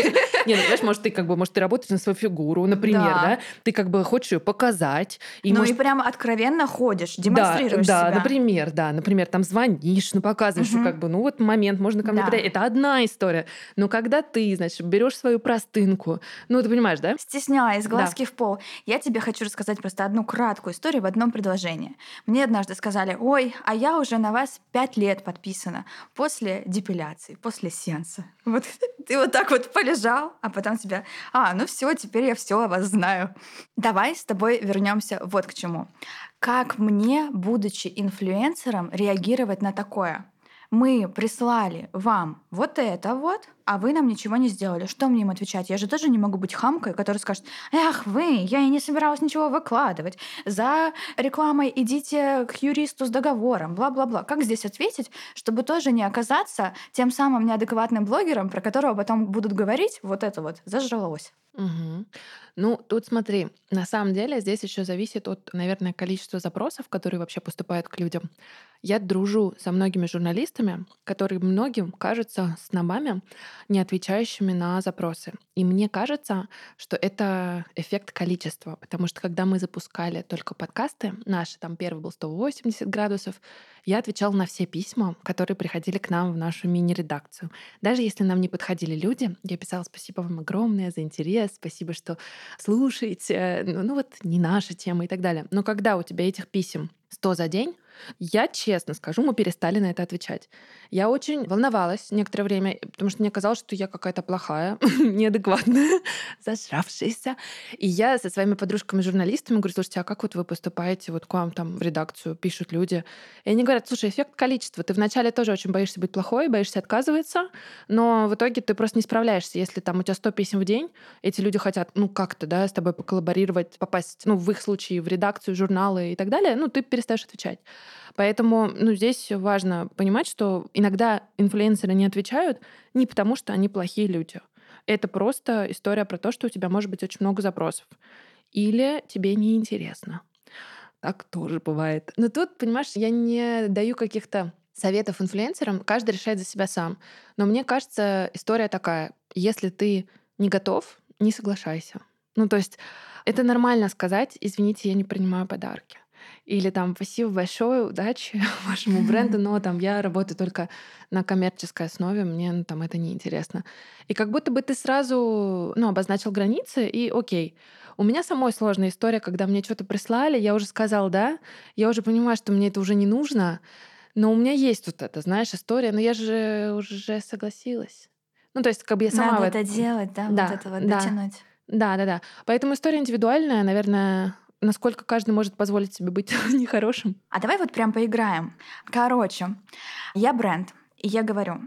Не, ну, знаешь, может, ты как бы, может, ты работаешь на свою фигуру, например, да? Ты как бы хочешь ее показать. И ну и прям откровенно ходишь, демонстрируешь себя. Да, например, да, например, там звонишь, ну показываешь, что как бы, ну вот момент, можно ко мне Это одна история. Но когда ты, значит, берешь свою простынку, ну ты понимаешь, да? Стесняясь, глазки да. в пол. Я тебе хочу рассказать просто одну краткую историю в одном предложении. Мне однажды сказали, ой, а я уже на вас пять лет подписана после депиляции, после сеанса. Вот ты вот так вот полежал, а потом тебя, а, ну все, теперь я все о вас знаю. Давай с тобой вернемся вот к чему. Как мне, будучи инфлюенсером, реагировать на такое? мы прислали вам вот это вот, а вы нам ничего не сделали. Что мне им отвечать? Я же тоже не могу быть хамкой, которая скажет, эх, вы, я и не собиралась ничего выкладывать. За рекламой идите к юристу с договором, бла-бла-бла. Как здесь ответить, чтобы тоже не оказаться тем самым неадекватным блогером, про которого потом будут говорить, вот это вот зажралось. Угу. Ну, тут смотри, на самом деле здесь еще зависит от, наверное, количества запросов, которые вообще поступают к людям. Я дружу со многими журналистами, которые многим кажутся снобами, не отвечающими на запросы. И мне кажется, что это эффект количества, потому что когда мы запускали только подкасты, наши там первый был 180 градусов, я отвечала на все письма, которые приходили к нам в нашу мини-редакцию. Даже если нам не подходили люди, я писала спасибо вам огромное за интерес, спасибо, что слушаете, ну, ну вот не наша тема и так далее. Но когда у тебя этих писем 100 за день, я честно скажу, мы перестали на это отвечать. Я очень волновалась некоторое время, потому что мне казалось, что я какая-то плохая, неадекватная, зажравшаяся. И я со своими подружками-журналистами говорю, слушайте, а как вот вы поступаете вот к вам там в редакцию, пишут люди? И они говорят, слушай, эффект количества. Ты вначале тоже очень боишься быть плохой, боишься отказываться, но в итоге ты просто не справляешься. Если там у тебя 100 писем в день, эти люди хотят, ну, как-то, да, с тобой поколлаборировать, попасть, ну, в их случае в редакцию, журналы и так далее, ну, ты перестаешь отвечать. Поэтому ну, здесь важно понимать, что иногда инфлюенсеры не отвечают не потому, что они плохие люди. Это просто история про то, что у тебя может быть очень много запросов. Или тебе неинтересно. Так тоже бывает. Но тут, понимаешь, я не даю каких-то советов инфлюенсерам, каждый решает за себя сам. Но мне кажется, история такая. Если ты не готов, не соглашайся. Ну, то есть это нормально сказать, извините, я не принимаю подарки или там спасибо большое, удачи вашему бренду, но там я работаю только на коммерческой основе, мне ну, там это неинтересно. И как будто бы ты сразу ну, обозначил границы, и окей. У меня самой сложная история, когда мне что-то прислали, я уже сказала «да», я уже понимаю, что мне это уже не нужно, но у меня есть вот это, знаешь, история, но я же уже согласилась. Ну, то есть, как бы я сама... Надо это делать, да, да вот это вот да. дотянуть. Да, да, да. Поэтому история индивидуальная, наверное, насколько каждый может позволить себе быть нехорошим. А давай вот прям поиграем. Короче, я бренд, и я говорю,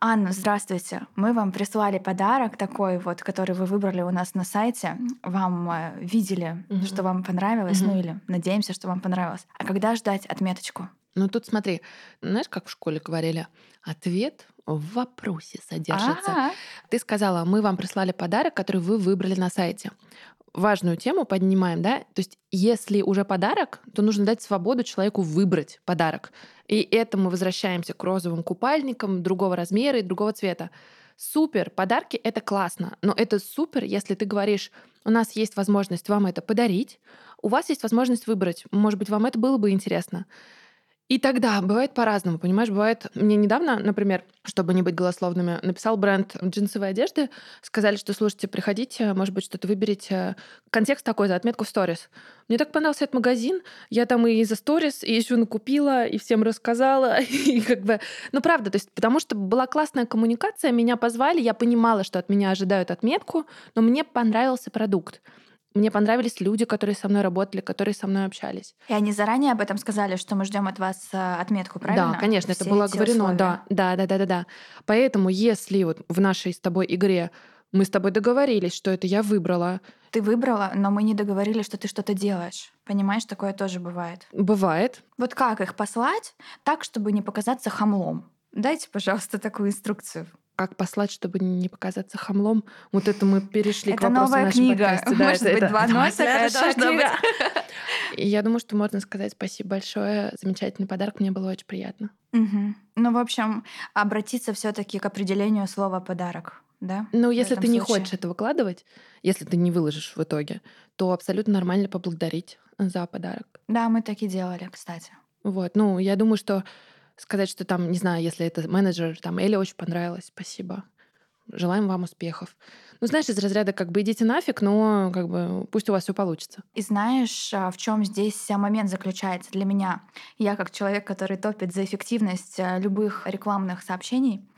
Анна, здравствуйте. Мы вам прислали подарок такой вот, который вы выбрали у нас на сайте. Вам э, видели, Мгм. что вам понравилось, Мгм. ну или надеемся, что вам понравилось. А когда ждать отметочку? Ну тут смотри, знаешь, как в школе говорили, ответ в вопросе содержится. Ага. Ты сказала, мы вам прислали подарок, который вы выбрали на сайте. Важную тему поднимаем, да? То есть, если уже подарок, то нужно дать свободу человеку выбрать подарок. И это мы возвращаемся к розовым купальникам другого размера и другого цвета. Супер, подарки это классно, но это супер, если ты говоришь, у нас есть возможность вам это подарить, у вас есть возможность выбрать, может быть, вам это было бы интересно. И тогда бывает по-разному, понимаешь? Бывает, мне недавно, например, чтобы не быть голословными, написал бренд джинсовой одежды, сказали, что, слушайте, приходите, может быть, что-то выберите. Контекст такой, за отметку в сторис. Мне так понравился этот магазин, я там и за сторис, и еще накупила, и всем рассказала, и как бы... Ну, правда, то есть потому что была классная коммуникация, меня позвали, я понимала, что от меня ожидают отметку, но мне понравился продукт. Мне понравились люди, которые со мной работали, которые со мной общались. И они заранее об этом сказали, что мы ждем от вас э, отметку, правильно? Да, конечно, это Все было эти оговорено, условия. да, да, да, да, да, да. Поэтому, если вот в нашей с тобой игре мы с тобой договорились, что это я выбрала, Ты выбрала, но мы не договорились, что ты что-то делаешь. Понимаешь, такое тоже бывает. бывает. Вот как их послать так, чтобы не показаться хамлом? Дайте, пожалуйста, такую инструкцию. Как послать, чтобы не показаться хамлом? Вот это мы перешли к Это вопросу новая нашего книга. подкаста. Да, Может это- быть, это- два это носа, следующая должна быть. книга. И я думаю, что можно сказать спасибо большое. Замечательный подарок, мне было очень приятно. Мгм. Ну, в общем, обратиться все-таки к определению слова подарок. Да? Ну, если ты не случае. хочешь это выкладывать, если ты не выложишь в итоге, то абсолютно нормально поблагодарить за подарок. Да, мы так и делали, кстати. Вот, ну, я думаю, что сказать, что там, не знаю, если это менеджер, там, Эле очень понравилось, спасибо. Желаем вам успехов. Ну, знаешь, из разряда как бы идите нафиг, но как бы пусть у вас все получится. И знаешь, а, в чем здесь а, момент заключается для меня? Я как человек, который топит за эффективность а, любых рекламных сообщений,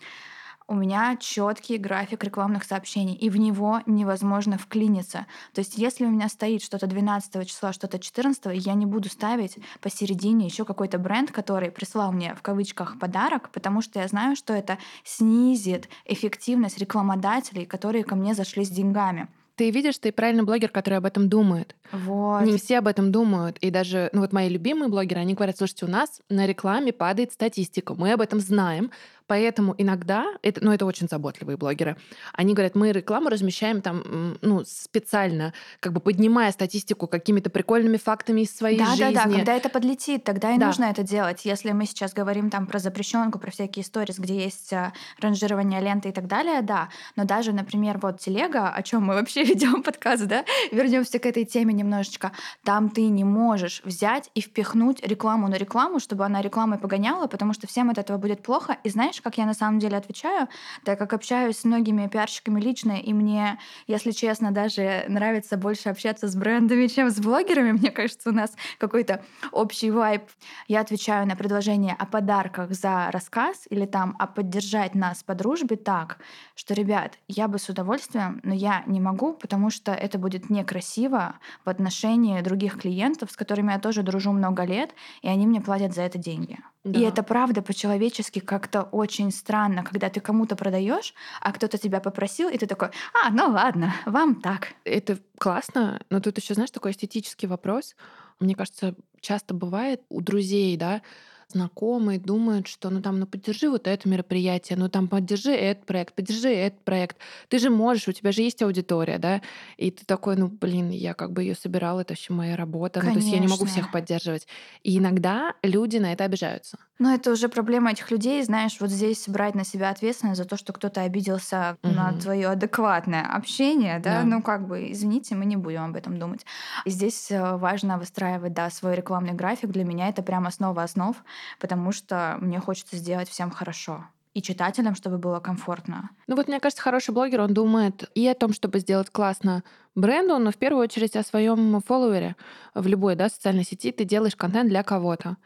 у меня четкий график рекламных сообщений, и в него невозможно вклиниться. То есть, если у меня стоит что-то 12 числа, что-то 14, я не буду ставить посередине еще какой-то бренд, который прислал мне в кавычках подарок, потому что я знаю, что это снизит эффективность рекламодателей, которые ко мне зашли с деньгами. Ты видишь, ты правильный блогер, который об этом думает. Вот. Не все об этом думают. И даже, ну вот мои любимые блогеры, они говорят, слушайте, у нас на рекламе падает статистика, мы об этом знаем, поэтому иногда, это, ну это очень заботливые блогеры, они говорят, мы рекламу размещаем там, ну, специально, как бы поднимая статистику какими-то прикольными фактами из своей да, жизни. да, да, когда это подлетит, тогда и Да. нужно это делать. Если мы сейчас говорим там про запрещенку, про всякие истории, где есть а, ранжирование ленты и так далее, да. Но даже, например, вот телега, о чем мы вообще ведем подкаст, да, вернемся к этой теме немножечко. Там ты не можешь взять и впихнуть рекламу на рекламу, чтобы она рекламой погоняла, потому что всем от этого будет плохо. И знаешь, как я на самом деле отвечаю? Так как общаюсь с многими пиарщиками лично, и мне, если честно, даже нравится больше общаться с брендами, чем с блогерами. Мне кажется, у нас какой-то общий вайб. Я отвечаю на предложение о подарках за рассказ или там о поддержать нас по дружбе так, что, ребят, я бы с удовольствием, но я не могу, потому что это будет некрасиво в отношении других клиентов, с которыми я тоже дружу много лет, и они мне платят за это деньги. Да. И это правда по-человечески как-то очень странно, когда ты кому-то продаешь, а кто-то тебя попросил, и ты такой, а, ну ладно, вам так. Это классно, но тут еще, знаешь, такой эстетический вопрос. Мне кажется, часто бывает у друзей, да, знакомые думают, что ну там, ну поддержи вот это мероприятие, ну там поддержи этот проект, поддержи этот проект. Ты же можешь, у тебя же есть аудитория, да, и ты такой, ну блин, я как бы ее собирал, это вообще моя работа, ну то есть я не могу всех поддерживать. И иногда люди на это обижаются. Но это уже проблема этих людей, знаешь, вот здесь брать на себя ответственность за то, что кто-то обиделся на Мгм. твое адекватное общение, да, Да. ну как бы, извините, мы не будем об этом думать. И здесь э, важно выстраивать, да, свой рекламный график. Для меня это прям основа основ, потому что мне хочется сделать всем хорошо. И читателям, чтобы было комфортно. Ну вот мне кажется, хороший блогер, он думает и о том, чтобы сделать классно бренду, но в первую очередь о своем фолловере. В любой да, социальной сети ты делаешь контент для кого-то.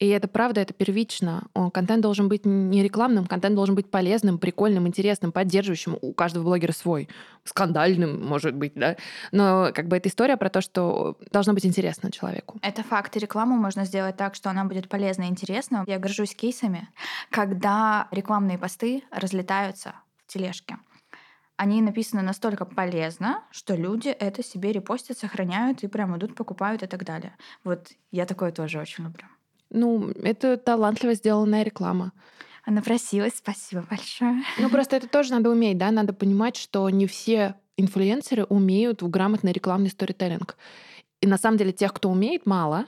И это правда, это первично. Контент должен быть не рекламным, контент должен быть полезным, прикольным, интересным, поддерживающим. У каждого блогера свой. Скандальным, может быть, да. Но как бы это история про то, что должно быть интересно человеку. Это факт. И рекламу можно сделать так, что она будет полезна и интересна. Я горжусь кейсами, когда рекламные посты разлетаются в тележке они написаны настолько полезно, что люди это себе репостят, сохраняют и прям идут, покупают и так далее. Вот я такое тоже очень люблю. Ну, это талантливо сделанная реклама. Она просилась, спасибо большое. Ну, просто это тоже надо уметь, да, надо понимать, что не все инфлюенсеры умеют в грамотный рекламный сторителлинг. И на самом деле тех, кто умеет, мало.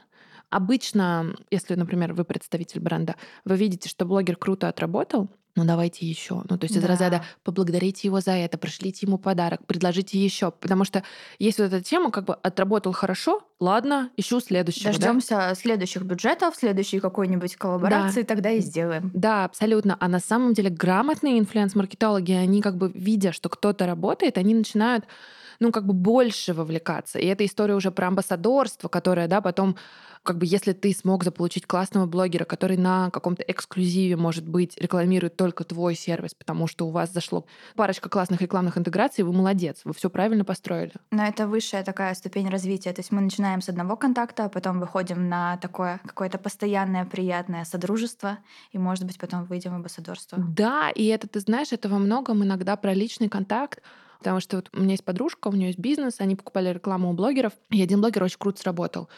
Обычно, если, например, вы представитель бренда, вы видите, что блогер круто отработал, ну давайте еще. Ну, то есть да. из разряда поблагодарите его за это, пришлите ему подарок, предложите еще. Потому что есть вот эта тема, как бы отработал хорошо, ладно, ищу следующего. Дождемся да? следующих бюджетов, следующей какой-нибудь коллаборации, да. тогда и сделаем. Да, абсолютно. А на самом деле грамотные инфлюенс-маркетологи, они как бы видя, что кто-то работает, они начинают ну, как бы больше вовлекаться. И эта история уже про амбассадорство, которое, да, потом как бы если ты смог заполучить классного блогера, который на каком-то эксклюзиве, может быть, рекламирует только твой сервис, потому что у вас зашло парочка классных рекламных интеграций, вы молодец, вы все правильно построили. Но это высшая такая ступень развития. То есть мы начинаем с одного контакта, а потом выходим на такое какое-то постоянное приятное содружество, и, может быть, потом выйдем в амбассадорство. Да, и это, ты знаешь, это во многом иногда про личный контакт, Потому что вот у меня есть подружка, у нее есть бизнес, они покупали рекламу у блогеров, и один блогер очень круто сработал.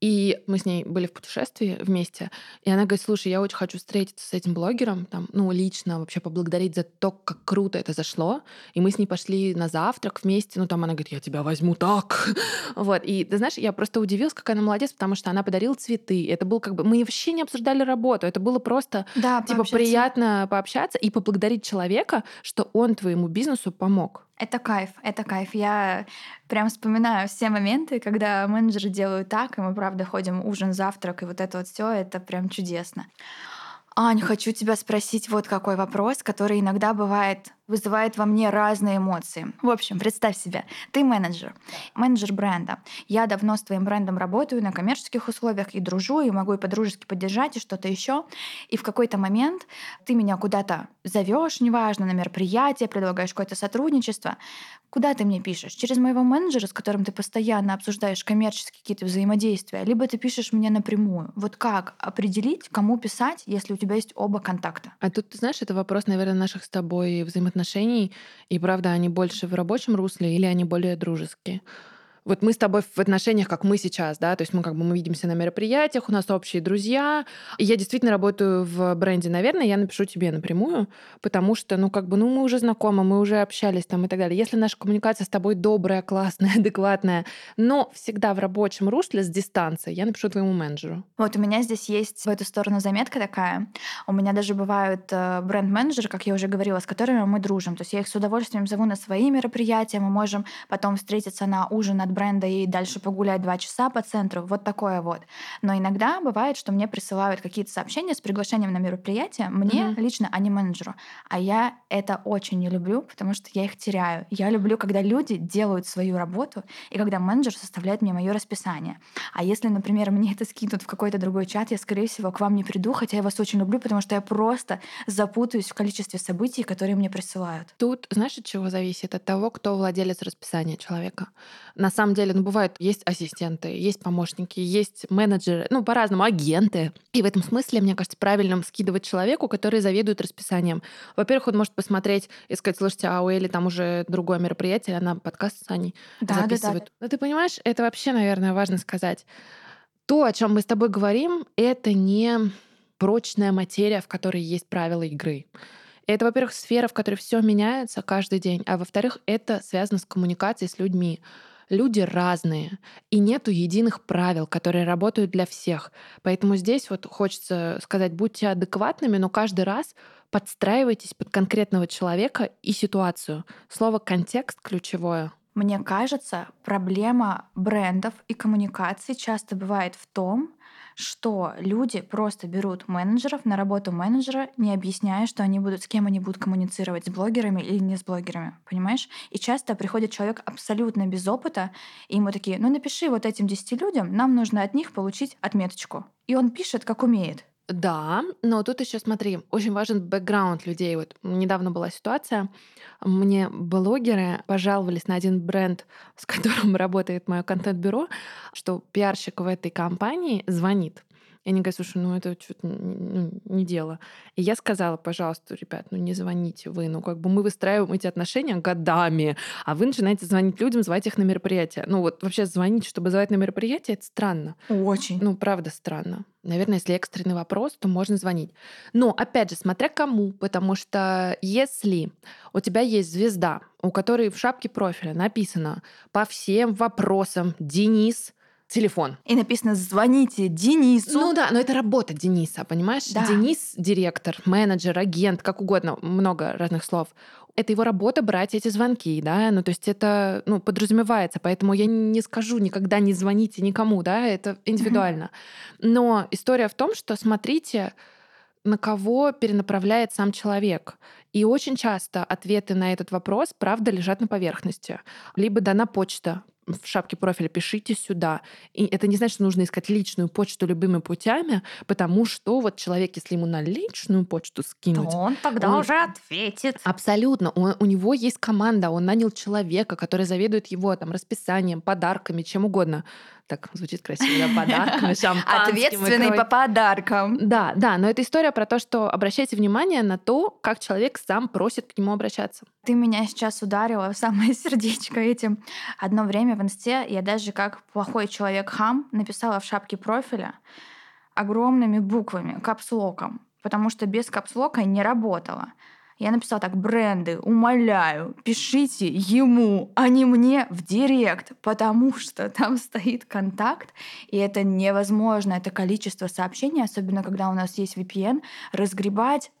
И мы с ней были в путешествии вместе, и она говорит, слушай, я очень хочу встретиться с этим блогером, там, ну, лично вообще поблагодарить за то, как круто это зашло. И мы с ней пошли на завтрак вместе, ну, там она говорит, я тебя возьму так. вот, и ты знаешь, я просто удивилась, какая она молодец, потому что она подарила цветы. Это был как бы, мы вообще не обсуждали работу, это было просто, да, типа, пообщаться. приятно пообщаться и поблагодарить человека, что он твоему бизнесу помог. Это кайф, это кайф. Я прям вспоминаю все моменты, когда менеджеры делают так, и мы, правда, ходим ужин, завтрак, и вот это вот все, это прям чудесно. Ань, хочу тебя спросить вот какой вопрос, который иногда бывает вызывает во мне разные эмоции. В общем, представь себе, ты менеджер, менеджер бренда. Я давно с твоим брендом работаю на коммерческих условиях и дружу, и могу и по-дружески поддержать, и что-то еще. И в какой-то момент ты меня куда-то зовешь, неважно, на мероприятие, предлагаешь какое-то сотрудничество. Куда ты мне пишешь? Через моего менеджера, с которым ты постоянно обсуждаешь коммерческие какие-то взаимодействия, либо ты пишешь мне напрямую. Вот как определить, кому писать, если у тебя есть оба контакта? А тут, ты знаешь, это вопрос, наверное, наших с тобой взаимоотношений отношений, и правда, они больше в рабочем русле или они более дружеские вот мы с тобой в отношениях, как мы сейчас, да, то есть мы как бы мы видимся на мероприятиях, у нас общие друзья. И я действительно работаю в бренде, наверное, я напишу тебе напрямую, потому что, ну, как бы, ну, мы уже знакомы, мы уже общались там и так далее. Если наша коммуникация с тобой добрая, классная, адекватная, но всегда в рабочем русле с дистанции, я напишу твоему менеджеру. Вот у меня здесь есть в эту сторону заметка такая. У меня даже бывают э, бренд-менеджеры, как я уже говорила, с которыми мы дружим. То есть я их с удовольствием зову на свои мероприятия, мы можем потом встретиться на ужин от бренда и дальше погулять два часа по центру, вот такое вот. Но иногда бывает, что мне присылают какие-то сообщения с приглашением на мероприятие, мне угу. лично, а не менеджеру. А я это очень не люблю, потому что я их теряю. Я люблю, когда люди делают свою работу, и когда менеджер составляет мне мое расписание. А если, например, мне это скинут в какой-то другой чат, я, скорее всего, к вам не приду, хотя я вас очень люблю, потому что я просто запутаюсь в количестве событий, которые мне присылают. Тут, знаешь, от чего зависит? От того, кто владелец расписания человека. На самом самом деле, ну, бывает, есть ассистенты, есть помощники, есть менеджеры, ну, по-разному, агенты. И в этом смысле, мне кажется, правильным скидывать человеку, который заведует расписанием. Во-первых, он может посмотреть и сказать, слушайте, а у Эли там уже другое мероприятие, она подкаст с Аней да, записывает. Да, да. Но ты понимаешь, это вообще, наверное, важно сказать. То, о чем мы с тобой говорим, это не прочная материя, в которой есть правила игры. Это, во-первых, сфера, в которой все меняется каждый день, а во-вторых, это связано с коммуникацией с людьми люди разные, и нету единых правил, которые работают для всех. Поэтому здесь вот хочется сказать, будьте адекватными, но каждый раз подстраивайтесь под конкретного человека и ситуацию. Слово «контекст» ключевое. Мне кажется, проблема брендов и коммуникаций часто бывает в том, что люди просто берут менеджеров на работу менеджера, не объясняя, что они будут, с кем они будут коммуницировать, с блогерами или не с блогерами, понимаешь? И часто приходит человек абсолютно без опыта, и ему такие, ну напиши вот этим 10 людям, нам нужно от них получить отметочку. И он пишет, как умеет. Да, но тут еще смотри, очень важен бэкграунд людей. Вот недавно была ситуация, мне блогеры пожаловались на один бренд, с которым работает мое контент-бюро, что пиарщик в этой компании звонит и они говорят, слушай, ну это что-то ну, не дело. И я сказала, пожалуйста, ребят, ну не звоните вы, ну как бы мы выстраиваем эти отношения годами, а вы начинаете звонить людям, звать их на мероприятие. Ну вот вообще звонить, чтобы звать на мероприятие, это странно. Очень. Ну правда странно. Наверное, если экстренный вопрос, то можно звонить. Но, опять же, смотря кому, потому что если у тебя есть звезда, у которой в шапке профиля написано по всем вопросам Денис телефон. И написано «звоните Денису». Ну да, но это работа Дениса, понимаешь? Да. Денис — директор, менеджер, агент, как угодно, много разных слов. Это его работа брать эти звонки, да, ну то есть это ну, подразумевается, поэтому я не скажу никогда не звоните никому, да, это индивидуально. Но история в том, что смотрите, на кого перенаправляет сам человек. И очень часто ответы на этот вопрос, правда, лежат на поверхности. Либо дана почта, в шапке профиля пишите сюда. И это не значит, что нужно искать личную почту любыми путями, потому что вот человек, если ему на личную почту скинуть... То он тогда он... уже ответит. Абсолютно. Он, у него есть команда, он нанял человека, который заведует его там расписанием, подарками, чем угодно так звучит красиво, да, подарками, шампанским. Ответственный по подаркам. Да, да, но это история про то, что обращайте внимание на то, как человек сам просит к нему обращаться. Ты меня сейчас ударила в самое сердечко этим. Одно время в инсте я даже как плохой человек-хам написала в шапке профиля огромными буквами, капслоком, потому что без капслока не работала. Я написала так, бренды, умоляю, пишите ему, а не мне в директ, потому что там стоит контакт, и это невозможно, это количество сообщений, особенно когда у нас есть VPN, разгребать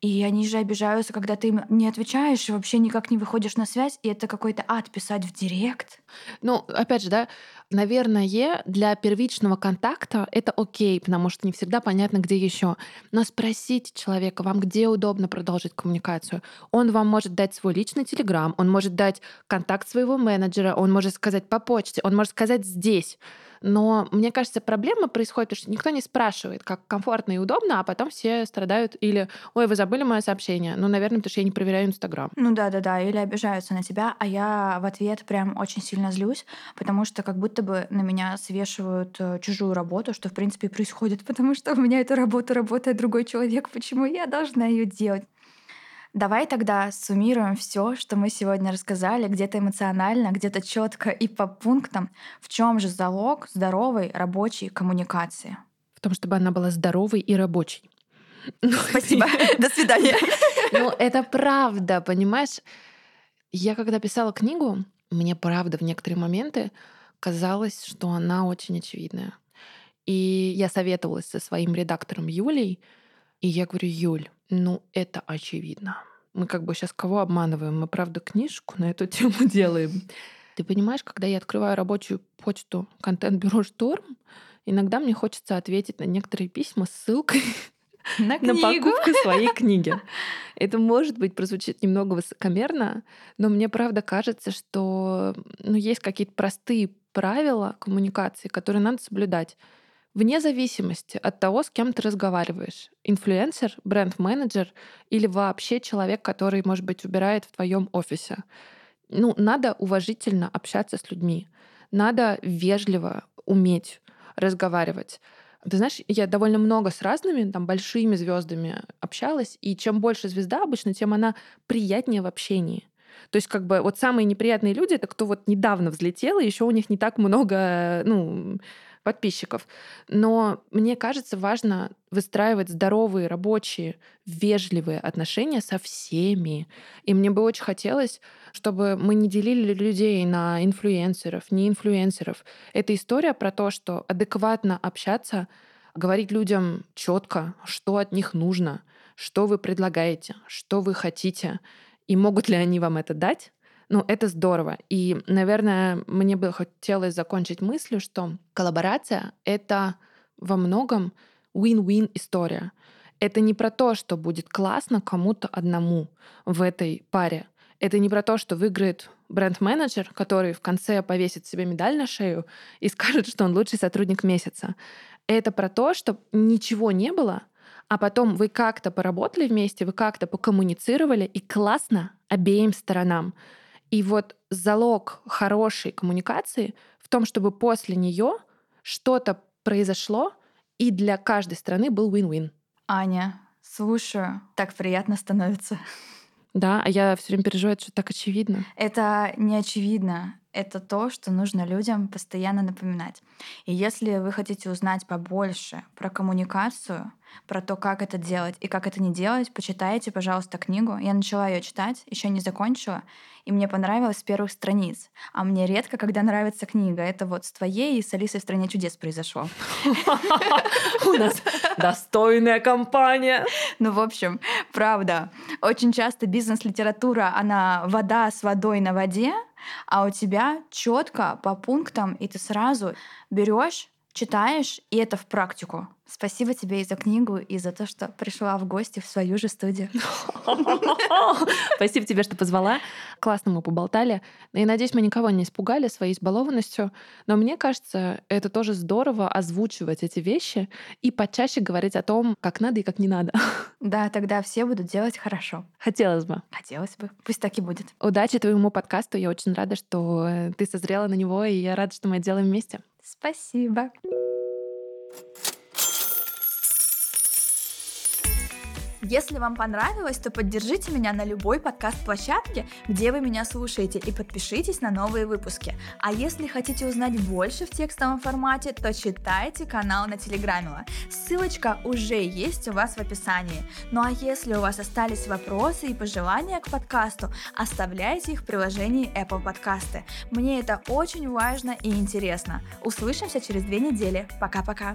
и они же обижаются, когда ты им не отвечаешь и вообще никак не выходишь на связь, и это какой-то ад писать в директ. Ну, опять же, да, наверное, для первичного контакта это окей, потому что не всегда понятно, где еще. Но спросите человека, вам где удобно продолжить коммуникацию. Он вам может дать свой личный телеграм, он может дать контакт своего менеджера, он может сказать по почте, он может сказать здесь. Но мне кажется, проблема происходит, потому что никто не спрашивает, как комфортно и удобно, а потом все страдают или «Ой, вы забыли мое сообщение». Ну, наверное, потому что я не проверяю Инстаграм. Ну да-да-да, или обижаются на тебя, а я в ответ прям очень сильно злюсь, потому что как будто бы на меня свешивают э, чужую работу, что в принципе происходит, потому что у меня эту работу работает другой человек, почему я должна ее делать? Давай тогда суммируем все, что мы сегодня рассказали, где-то эмоционально, где-то четко и по пунктам. В чем же залог здоровой рабочей коммуникации? В том, чтобы она была здоровой и рабочей. Спасибо. До свидания. Ну, это правда, понимаешь? Я когда писала книгу, мне правда в некоторые моменты казалось, что она очень очевидная. И я советовалась со своим редактором Юлей, и я говорю, Юль, ну это очевидно. Мы как бы сейчас кого обманываем? Мы, правда, книжку на эту тему делаем. Ты понимаешь, когда я открываю рабочую почту контент-бюро «Шторм», иногда мне хочется ответить на некоторые письма с ссылкой на, на покупку своей книги. Это, может быть, прозвучит немного высокомерно, но мне правда кажется, что ну, есть какие-то простые правила коммуникации, которые надо соблюдать вне зависимости от того, с кем ты разговариваешь. Инфлюенсер, бренд-менеджер или вообще человек, который, может быть, убирает в твоем офисе. Ну, надо уважительно общаться с людьми. Надо вежливо уметь разговаривать. Ты знаешь, я довольно много с разными там большими звездами общалась, и чем больше звезда обычно, тем она приятнее в общении. То есть как бы вот самые неприятные люди это кто вот недавно взлетел, и еще у них не так много, ну, подписчиков. Но мне кажется, важно выстраивать здоровые, рабочие, вежливые отношения со всеми. И мне бы очень хотелось, чтобы мы не делили людей на инфлюенсеров, не инфлюенсеров. Это история про то, что адекватно общаться, говорить людям четко, что от них нужно, что вы предлагаете, что вы хотите, и могут ли они вам это дать, ну, это здорово. И, наверное, мне бы хотелось закончить мыслью, что коллаборация — это во многом win-win история. Это не про то, что будет классно кому-то одному в этой паре. Это не про то, что выиграет бренд-менеджер, который в конце повесит себе медаль на шею и скажет, что он лучший сотрудник месяца. Это про то, что ничего не было, а потом вы как-то поработали вместе, вы как-то покоммуницировали, и классно обеим сторонам. И вот залог хорошей коммуникации в том, чтобы после нее что-то произошло, и для каждой стороны был win-win. Аня, слушаю, так приятно становится. Да, а я все время переживаю, что так очевидно. Это не очевидно. Это то, что нужно людям постоянно напоминать. И если вы хотите узнать побольше про коммуникацию, про то, как это делать и как это не делать, почитайте, пожалуйста, книгу. Я начала ее читать, еще не закончила, и мне понравилось с первых страниц. А мне редко, когда нравится книга. Это вот с твоей и с Алисой в «Стране чудес» произошло. У нас достойная компания. Ну, в общем, правда. Очень часто бизнес-литература, она вода с водой на воде, а у тебя четко по пунктам, и ты сразу берешь читаешь, и это в практику. Спасибо тебе и за книгу, и за то, что пришла в гости в свою же студию. Спасибо тебе, что позвала. Классно мы поболтали. И надеюсь, мы никого не испугали своей избалованностью. Но мне кажется, это тоже здорово озвучивать эти вещи и почаще говорить о том, как надо и как не надо. Да, тогда все будут делать хорошо. Хотелось бы. Хотелось бы. Пусть так и будет. Удачи твоему подкасту. Я очень рада, что ты созрела на него, и я рада, что мы это делаем вместе. Спасибо. Если вам понравилось, то поддержите меня на любой подкаст-площадке, где вы меня слушаете, и подпишитесь на новые выпуски. А если хотите узнать больше в текстовом формате, то читайте канал на Телеграмила. Ссылочка уже есть у вас в описании. Ну а если у вас остались вопросы и пожелания к подкасту, оставляйте их в приложении Apple Подкасты. Мне это очень важно и интересно. Услышимся через две недели. Пока-пока.